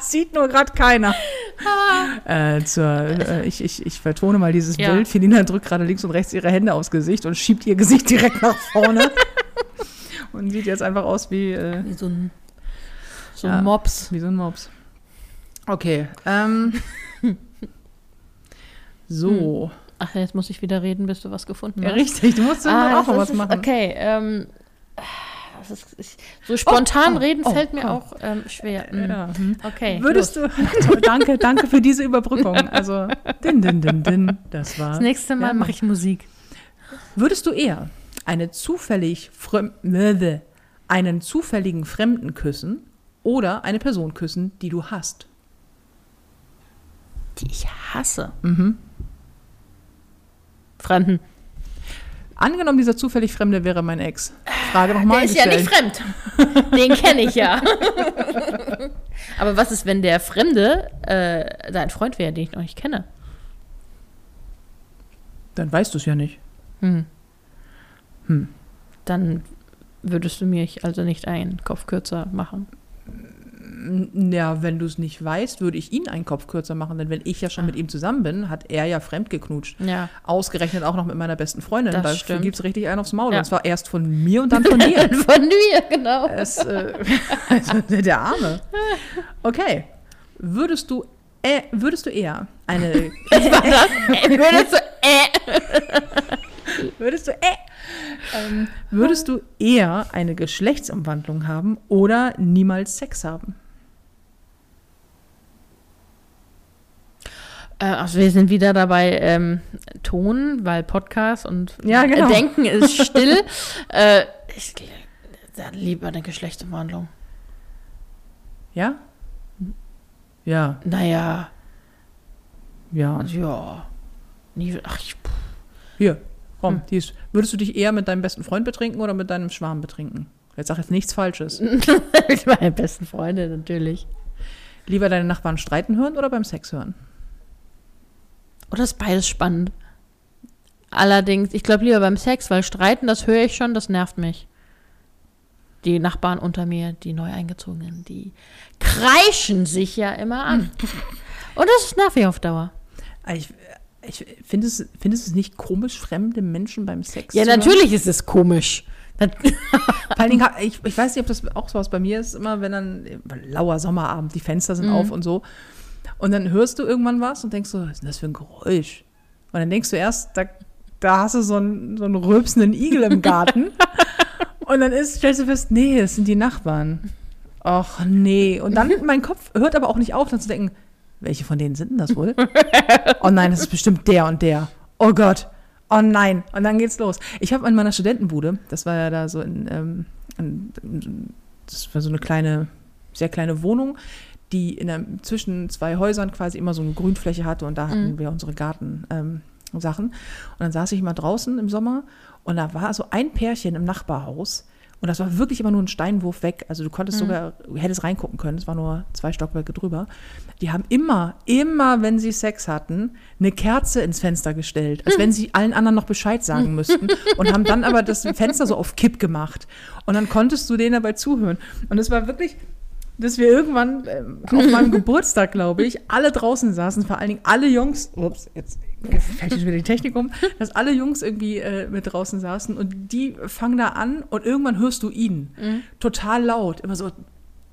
Sieht nur gerade keiner. äh, zur, äh, ich, ich, ich vertone mal dieses Ja. Bild. Felina drückt gerade links und rechts ihre Hände aufs Gesicht und schiebt ihr Gesicht direkt nach vorne. und sieht jetzt einfach aus wie, äh, Wie so ein, so Ja. ein Mops. wie so ein Mops. Okay. Ähm, so. Ach, jetzt muss ich wieder reden, bis du was gefunden Ja, hast. richtig. Du musst Ah, auch was ist- machen. Okay, ähm, ist, ich, so spontan oh, reden oh, fällt mir oh. auch ähm, schwer. Mm. Ja, hm. Okay, Würdest los. du. danke, danke für diese Überbrückung. Also, din, din, din, din. Das war. Das nächste Mal Ja, mache ich Musik. Würdest du eher eine zufällig einen zufälligen Fremden küssen oder eine Person küssen, die du hast? Die ich hasse. Mhm. Fremden. Angenommen, dieser zufällig Fremde wäre mein Ex. Frage nochmal Der ist ja gestellt. nicht fremd. Den kenne ich ja. Aber was ist, wenn der Fremde äh, dein Freund wäre, den ich noch nicht kenne? Dann weißt du es ja nicht. Hm. Hm. Dann würdest du mich also nicht einen Kopf kürzer machen. Ja, wenn du es nicht weißt, würde ich ihn einen Kopf kürzer machen, denn wenn ich ja schon mit ihm zusammen bin, hat er ja fremd geknutscht. Ja. Ausgerechnet auch noch mit meiner besten Freundin. Das Dafür stimmt. gibt es richtig einen aufs Maul. Ja. Und zwar erst von mir und dann von dir. Von mir, genau. Es, äh, also der Arme. Okay. Würdest du, äh, würdest du eher eine, Ey, würdest du, äh. würdest du, äh, ähm, würdest du eher eine Geschlechtsumwandlung haben oder niemals Sex haben? Also wir sind wieder dabei ähm, Ton, weil Podcast und Ja, genau. Denken ist still. äh, ich lieber eine Geschlechtsumwandlung. Ja? Ja, Naja, ja. ja. Nie, ach, ich, pff. Hier, komm, Hm. die ist, würdest du dich eher mit deinem besten Freund betrinken oder mit deinem Schwarm betrinken? Jetzt sag jetzt nichts Falsches. mit meiner besten Freundin natürlich. Lieber deine Nachbarn streiten hören oder beim Sex hören? Oder ist beides spannend? Allerdings, ich glaube lieber beim Sex, weil Streiten, das höre ich schon, das nervt mich. Die Nachbarn unter mir, die neu eingezogenen, die kreischen sich ja immer an. Und das ist nervig auf Dauer. Ich, ich finde es, findest du es nicht komisch, fremde Menschen beim Sex Ja, natürlich ist es komisch. Vor allen Dingen, ich, ich weiß nicht, ob das auch so was bei mir ist, immer wenn dann, lauer Sommerabend, die Fenster sind Mhm. auf und so. Und dann hörst du irgendwann was und denkst so, was ist denn das für ein Geräusch? Und dann denkst du erst, da, da hast du so einen, so einen rülpsenden Igel im Garten. Und dann ist, stellst du fest, nee, das sind die Nachbarn. Och, nee. Und dann mein Kopf hört aber auch nicht auf, dann zu denken, welche von denen sind denn das wohl? oh nein, das ist bestimmt der und der. Oh Gott. Oh nein. Und dann geht's los. Ich habe an meiner Studentenbude, das war ja da so in, ähm, in, in das war so eine kleine, sehr kleine Wohnung, die in der, zwischen zwei Häusern quasi immer so eine Grünfläche hatte und da hatten Mhm. wir unsere Gartensachen. Ähm, Sachen. und dann saß ich mal draußen im Sommer und da war so ein Pärchen im Nachbarhaus und das war wirklich immer nur ein Steinwurf weg. Also du konntest sogar, hättest reingucken können, es war nur zwei Stockwerke drüber. Die haben immer, immer, wenn sie Sex hatten, eine Kerze ins Fenster gestellt, als wenn sie allen anderen noch Bescheid sagen müssten und haben dann aber das Fenster so auf Kipp gemacht. Und dann konntest du denen dabei zuhören. Und es war wirklich, dass wir irgendwann ähm, auf meinem Geburtstag, glaube ich, alle draußen saßen, vor allen Dingen alle Jungs, ups, jetzt fällt wieder die Technik um, dass alle Jungs irgendwie äh, mit draußen saßen und die fangen da an und irgendwann hörst du ihn total laut, immer so,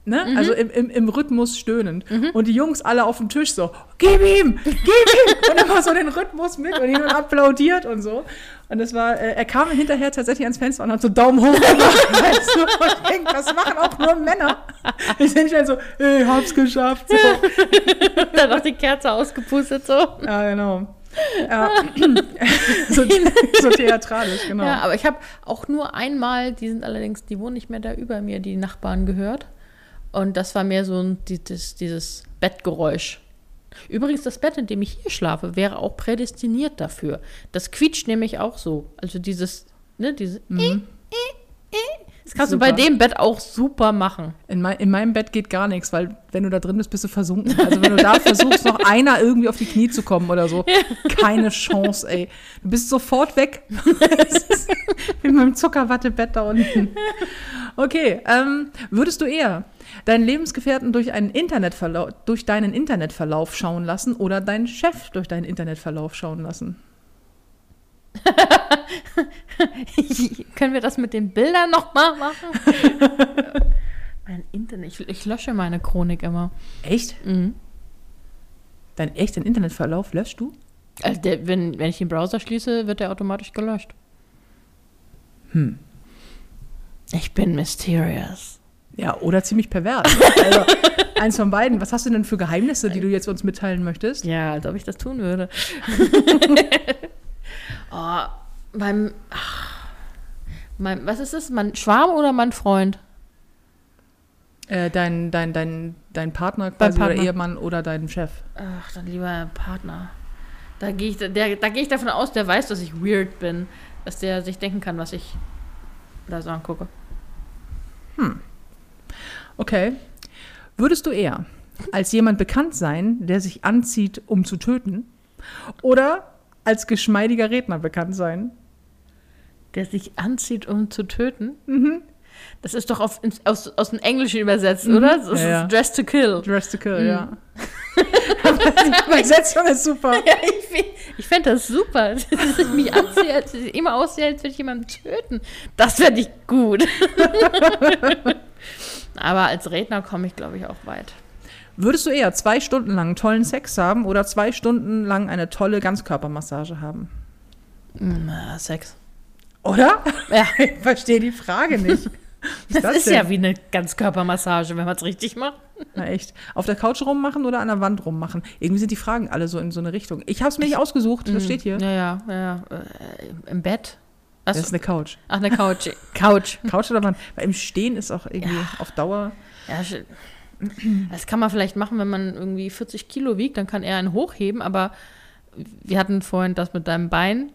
ne? Also im, im, im Rhythmus stöhnend. Und die Jungs alle auf dem Tisch so, gib ihm, gib ihm! Und immer so den Rhythmus mit und ihn dann applaudiert und so. Und das war, äh, er kam hinterher tatsächlich ans Fenster und hat so Daumen hoch gemacht. weißt du? Und ich denk, das machen auch nur Männer. Ich bin schnell so, ich hab's geschafft. So. Dann noch die Kerze ausgepustet so. Ja, genau. Ja. so, so theatralisch, genau. Ja, aber ich habe auch nur einmal, die sind allerdings, die wohnen nicht mehr da über mir, die Nachbarn gehört. Und das war mehr so ein, dieses, dieses Bettgeräusch. Übrigens, das Bett, in dem ich hier schlafe, wäre auch prädestiniert dafür. Das quietscht nämlich auch so. Also dieses, ne, dieses. Das kannst du bei Super. dem Bett auch super machen. In, mein, in meinem Bett geht gar nichts, weil wenn du da drin bist, bist du versunken. Also wenn du da versuchst, noch einer irgendwie auf die Knie zu kommen oder so, keine Chance, ey. Du bist sofort weg. Mit meinem Zuckerwattebett da unten. Okay, ähm, würdest du eher deinen Lebensgefährten durch, einen Internetverlauf, durch deinen Internetverlauf schauen lassen oder deinen Chef durch deinen Internetverlauf schauen lassen? Können wir das mit den Bildern nochmal machen? mein Internet, ich, ich lösche meine Chronik immer. Echt? Mhm. Dein echt den Internetverlauf löscht du? Also der, wenn, wenn ich den Browser schließe, wird der automatisch gelöscht. Hm. Ich bin mysterious. Ja, oder ziemlich pervers. Also, eins von beiden. Was hast du denn für Geheimnisse, die du jetzt uns mitteilen möchtest? Ja, als ob ich das tun würde. oh, beim, ach, mein, was ist das? Mein Schwarm oder mein Freund? Äh, dein, dein, dein, dein Partner Dein quasi oder Partner. Ehemann oder dein Chef. Ach, dann lieber Partner. Da gehe ich, der, da gehe ich davon aus, der weiß, dass ich weird bin. Dass der sich denken kann, was ich da so angucke. Okay. Würdest du eher als jemand bekannt sein, der sich anzieht, um zu töten? Oder als geschmeidiger Redner bekannt sein? Der sich anzieht, um zu töten? Das ist doch auf, aus, aus dem Englischen übersetzt, oder? Das Ja, ja. ist Dress to Kill. Dress to kill, ja. Die Übersetzung ist super. Ja, ich, find- ich fände das super, dass ich mich anziehe, als ich immer aussehe, als würde ich jemanden töten. Das fände ich gut. Aber als Redner komme ich, glaube ich, auch weit. Würdest du eher zwei Stunden lang tollen Sex haben oder zwei Stunden lang eine tolle Ganzkörpermassage haben? Mm, äh, Sex. Oder? Ja, Ich verstehe die Frage nicht. Was das, ist denn? ja wie eine Ganzkörpermassage, wenn man es richtig macht. Na echt. Auf der Couch rummachen oder an der Wand rummachen? Irgendwie sind die Fragen alle so in so eine Richtung. Ich habe es mir nicht ausgesucht, das steht hier. Ja, ja, ja. ja. Äh, Im Bett. Das Was? ist eine Couch. Ach, eine Couch. Couch. Couch oder Wand? Weil im Stehen ist auch irgendwie Ja. auf Dauer. Ja, das kann man vielleicht machen, wenn man irgendwie 40 Kilo wiegt, dann kann er einen hochheben, aber wir hatten vorhin das mit deinem Bein.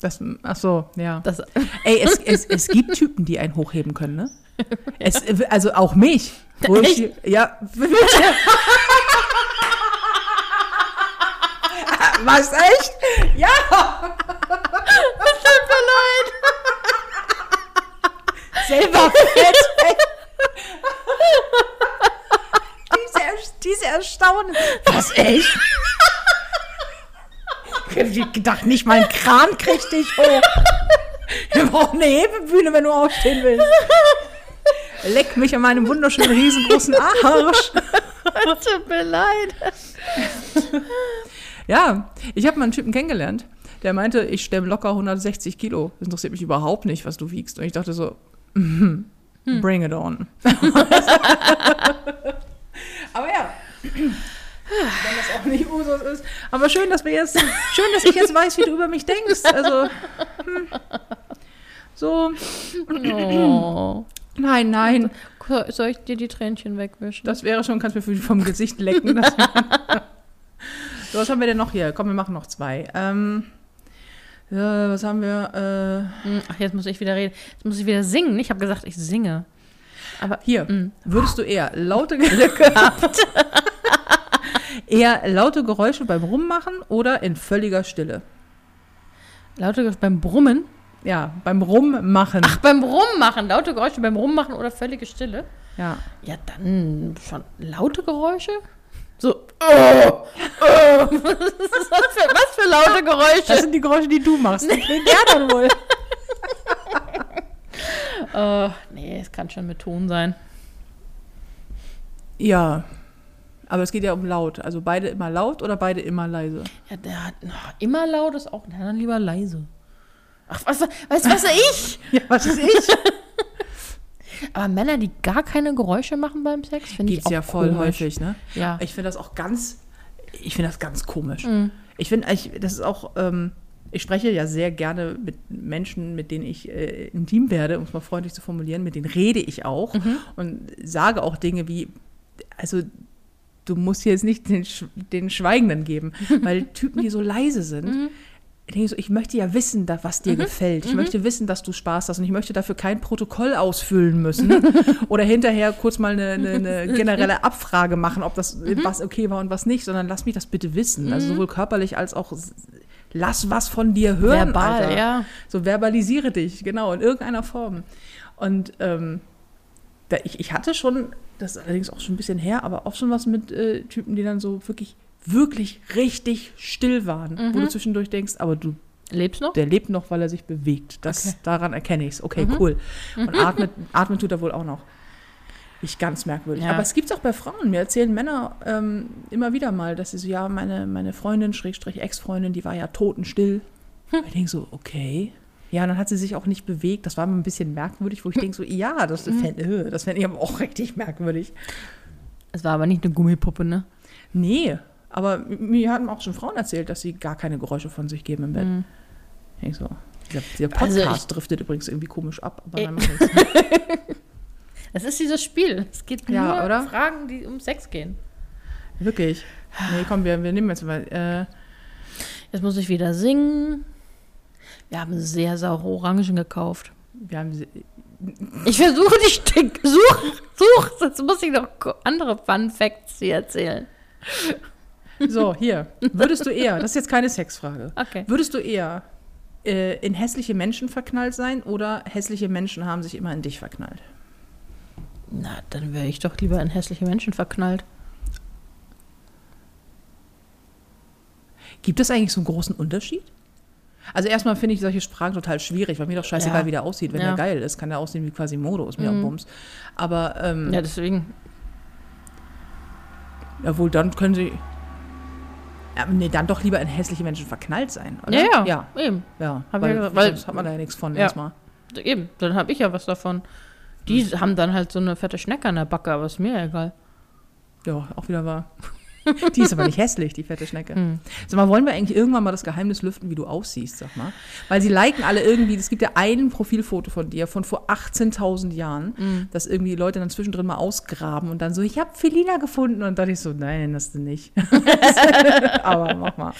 Das, ach so, ja. Das, Ey, es, es, es gibt Typen, die einen hochheben können, ne? Es, also auch mich. Ich, ja. Was, echt? Ja! tut mir leid. Selber fett, diese, diese Erstaunen. Was, echt? Ich gedacht, nicht mal ein Kran kriegt dich hoch. Wir brauchen eine Hebebühne, wenn du aufstehen willst. Leck mich an meinem wunderschönen, riesengroßen Arsch. Tut mir leid. Ja, ich habe mal einen Typen kennengelernt, Der meinte, ich stemme locker 160 Kilo. Das interessiert mich überhaupt nicht, was du wiegst. Und ich dachte so, mhm, bring it on. Aber ja. Wenn das auch nicht Usus ist. Aber schön, dass wir jetzt, schön, dass ich jetzt weiß, wie du über mich denkst. Also, hm. so, Oh. nein, nein. Soll ich dir die Tränchen wegwischen? Das wäre schon, kannst du mir vom Gesicht lecken. So, was haben wir denn noch hier? Komm, wir machen noch zwei. Ähm, ja, was haben wir? Äh, Hm, Ach, jetzt muss ich wieder reden. Jetzt muss ich wieder singen. Ich habe gesagt, ich singe. Aber hier, Mm. würdest du eher laute Glück gehabt? eher laute Geräusche beim Rummachen oder in völliger Stille? laute Geräusche beim Brummen. Ja, beim Rummachen. Ach, beim Rummachen. Laute Geräusche beim Rummachen oder völlige Stille. Ja. Ja, dann schon laute Geräusche? So. Oh, oh. Was, das für, was für laute Das Geräusche? sind die Geräusche, die du machst. Ja, dann wohl. Oh, nee, es kann schon mit Ton sein. Ja. Aber es geht ja um laut. Also beide immer laut oder beide immer leise? Ja, der hat ach, immer laut ist auch. Na, dann lieber leise. Ach, was, weißt du, was ich? Ja, was ist ich? Aber Männer, die gar keine Geräusche machen beim Sex, finde ich auch ja voll komisch. häufig, ne? Ja. Ich finde das auch ganz, ich finde das ganz komisch. Mhm. Ich finde, das ist auch, ähm, ich spreche ja sehr gerne mit Menschen, mit denen ich äh, intim werde, um es mal freundlich zu formulieren, mit denen rede ich auch Mhm. und sage auch Dinge wie, also du musst jetzt nicht den, den Schweigenden geben, weil Typen, die so leise sind, Mhm. Ich denke so, ich möchte ja wissen, da, was dir gefällt. Ich möchte wissen, dass du Spaß hast und ich möchte dafür kein Protokoll ausfüllen müssen oder hinterher kurz mal eine, eine, eine generelle Abfrage machen, ob das Mhm. was okay war und was nicht, sondern lass mich das bitte wissen. Also sowohl körperlich als auch lass was von dir hören. Verbal, Alter. ja. So verbalisiere dich, genau, in irgendeiner Form. Und ähm, da, ich, ich hatte schon, das ist allerdings auch schon ein bisschen her, aber auch schon was mit äh, Typen, die dann so wirklich, wirklich richtig still waren, wo du zwischendurch denkst, aber du, Lebst noch? der lebt noch, weil er sich bewegt. Das, Okay. Daran erkenne ich es. Okay, cool. Und atmet, atmen tut er wohl auch noch. Ich ganz merkwürdig. Ja. Aber es gibt es auch bei Frauen. Mir erzählen Männer ähm, immer wieder mal, dass sie so, ja, meine, meine Freundin, Schrägstrich Ex-Freundin, die war ja totenstill. Ich denke so, okay. Ja, und dann hat sie sich auch nicht bewegt. Das war mir ein bisschen merkwürdig, wo ich denke so, ja, das fände äh, das fänd ich aber auch richtig merkwürdig. Es war aber nicht eine Gummipuppe, ne? Nee, aber mir haben auch schon Frauen erzählt, dass sie gar keine Geräusche von sich geben im Bett. Mhm. Ich so, dieser, dieser Podcast Also driftet übrigens irgendwie komisch ab, aber dann macht nichts. Es ist dieses Spiel. Es geht Ja, nur oder? Fragen, die um Sex gehen. Wirklich. Nee, komm, wir, wir nehmen jetzt mal. Äh, Jetzt muss ich wieder singen. Wir haben sehr saure Orangen gekauft. wir haben Ich versuche Stück. Such, such. Jetzt muss ich noch andere Fun Facts hier erzählen. So, hier. Würdest du eher, das ist jetzt keine Sexfrage, Okay. würdest du eher äh, in hässliche Menschen verknallt sein oder hässliche Menschen haben sich immer in dich verknallt? Na, dann wäre ich doch lieber in hässliche Menschen verknallt. Gibt es eigentlich so einen großen Unterschied? Also erstmal finde ich solche Sprachen total schwierig, weil mir doch scheißegal, Ja. wie der aussieht. Wenn Ja. der geil ist, kann der aussehen wie quasi Modo, ist mir Mhm. auch Bums. Aber ähm, Ja, deswegen. Jawohl, dann können sie. Ja, nee, dann doch lieber in hässliche Menschen verknallt sein, oder? Ja, ja, Ja, eben. ja. Hab weil, ja weil- sonst hat man da ja nichts von Ja. erstmal. Eben, dann habe ich ja was davon. Die Hm. haben dann halt so eine fette Schnecke an der Backe, aber ist mir egal. Ja, auch wieder wahr. Die ist aber nicht hässlich, die fette Schnecke. Hm. Sag mal, wollen wir eigentlich irgendwann mal das Geheimnis lüften, wie du aussiehst, sag mal? Weil sie liken alle irgendwie, es gibt ja ein Profilfoto von dir von vor 18.000 Jahren, Hm. das irgendwie die Leute dann zwischendrin mal ausgraben und dann so, ich habe Felina gefunden. Und dann dachte ich so, nein, das du nicht. aber mach mal.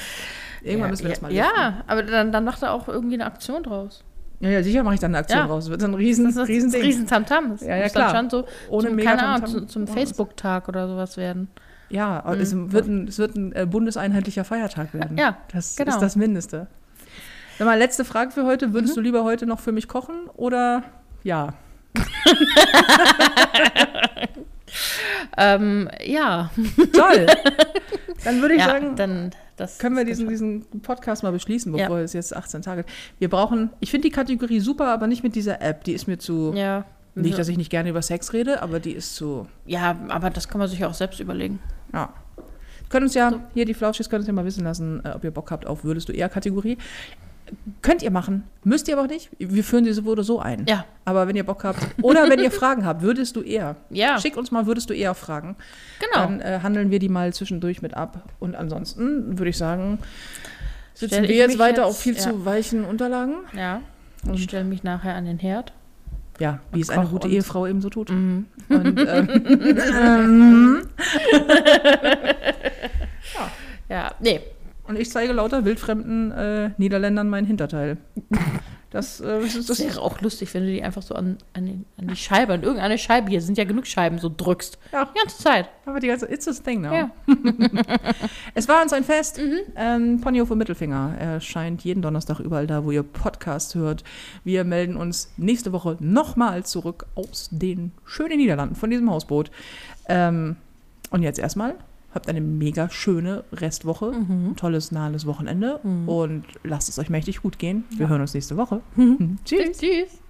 Irgendwann ja, müssen wir das mal ja, lüften. ja, aber dann, dann macht er auch irgendwie eine Aktion draus. Ja, ja, sicher mache ich dann eine Aktion Ja. raus. Das wird so ein riesen, Das ist riesen riesen Tamtam. Das Ja, ja, klar. dann schon so Ohne zum, mega keine Ahnung, zum, zum Facebook-Tag oder sowas werden. Ja, aber es wird ein, es wird ein äh, bundeseinheitlicher Feiertag werden. Ja, das genau. ist das Mindeste. Sag mal, letzte Frage für heute. Würdest Mhm. du lieber heute noch für mich kochen oder ja? Ähm, ja. Toll! Dann würde ich ja, sagen, dann können wir diesen, diesen Podcast mal beschließen, Ja. bevor es jetzt 18 Tage. Wir brauchen, ich finde die Kategorie super, aber nicht mit dieser App. Die ist mir zu. Ja. Nicht, dass ich nicht gerne über Sex rede, aber die ist zu. ja, aber das kann man sich ja auch selbst überlegen. Ja. Könnt uns ja, hier die Flauschis können uns ja mal wissen lassen, äh, ob ihr Bock habt auf Würdest du eher Kategorie. Könnt ihr machen, müsst ihr aber auch nicht. Wir führen diese so oder so ein. Ja. Aber wenn ihr Bock habt oder wenn ihr Fragen habt, würdest du eher. Ja. Schick uns mal, würdest du eher Fragen. Genau. Dann äh, handeln wir die mal zwischendurch mit ab. Und ansonsten würde ich sagen, sitzen Stell wir jetzt weiter jetzt- auf viel ja. zu weichen Unterlagen. Ja. Ich stelle mich nachher an den Herd. Ja, wie es eine gute Ehefrau eben so tut. Mhm. Und, ähm, Ja, nee. und ich zeige lauter wildfremden äh, Niederländern mein Hinterteil. Das, äh, das das. wäre auch lustig, wenn du die einfach so an, an, den, an die Scheibe, an irgendeine Scheibe, hier sind ja genug Scheiben, so drückst. Ja. Die ganze Zeit. Aber die ganze, it's a thing now. Ja. Es war uns ein Fest. Mhm. Ähm, Ponyhof und Mittelfinger erscheint jeden Donnerstag überall da, wo ihr Podcast hört. Wir melden uns nächste Woche nochmal zurück aus den schönen Niederlanden von diesem Hausboot. Ähm, und jetzt erstmal, habt eine mega schöne Restwoche, Mhm. tolles, nahes Wochenende und lasst es euch mächtig gut gehen. Wir hören uns nächste Woche. Tschüss. Tschüss.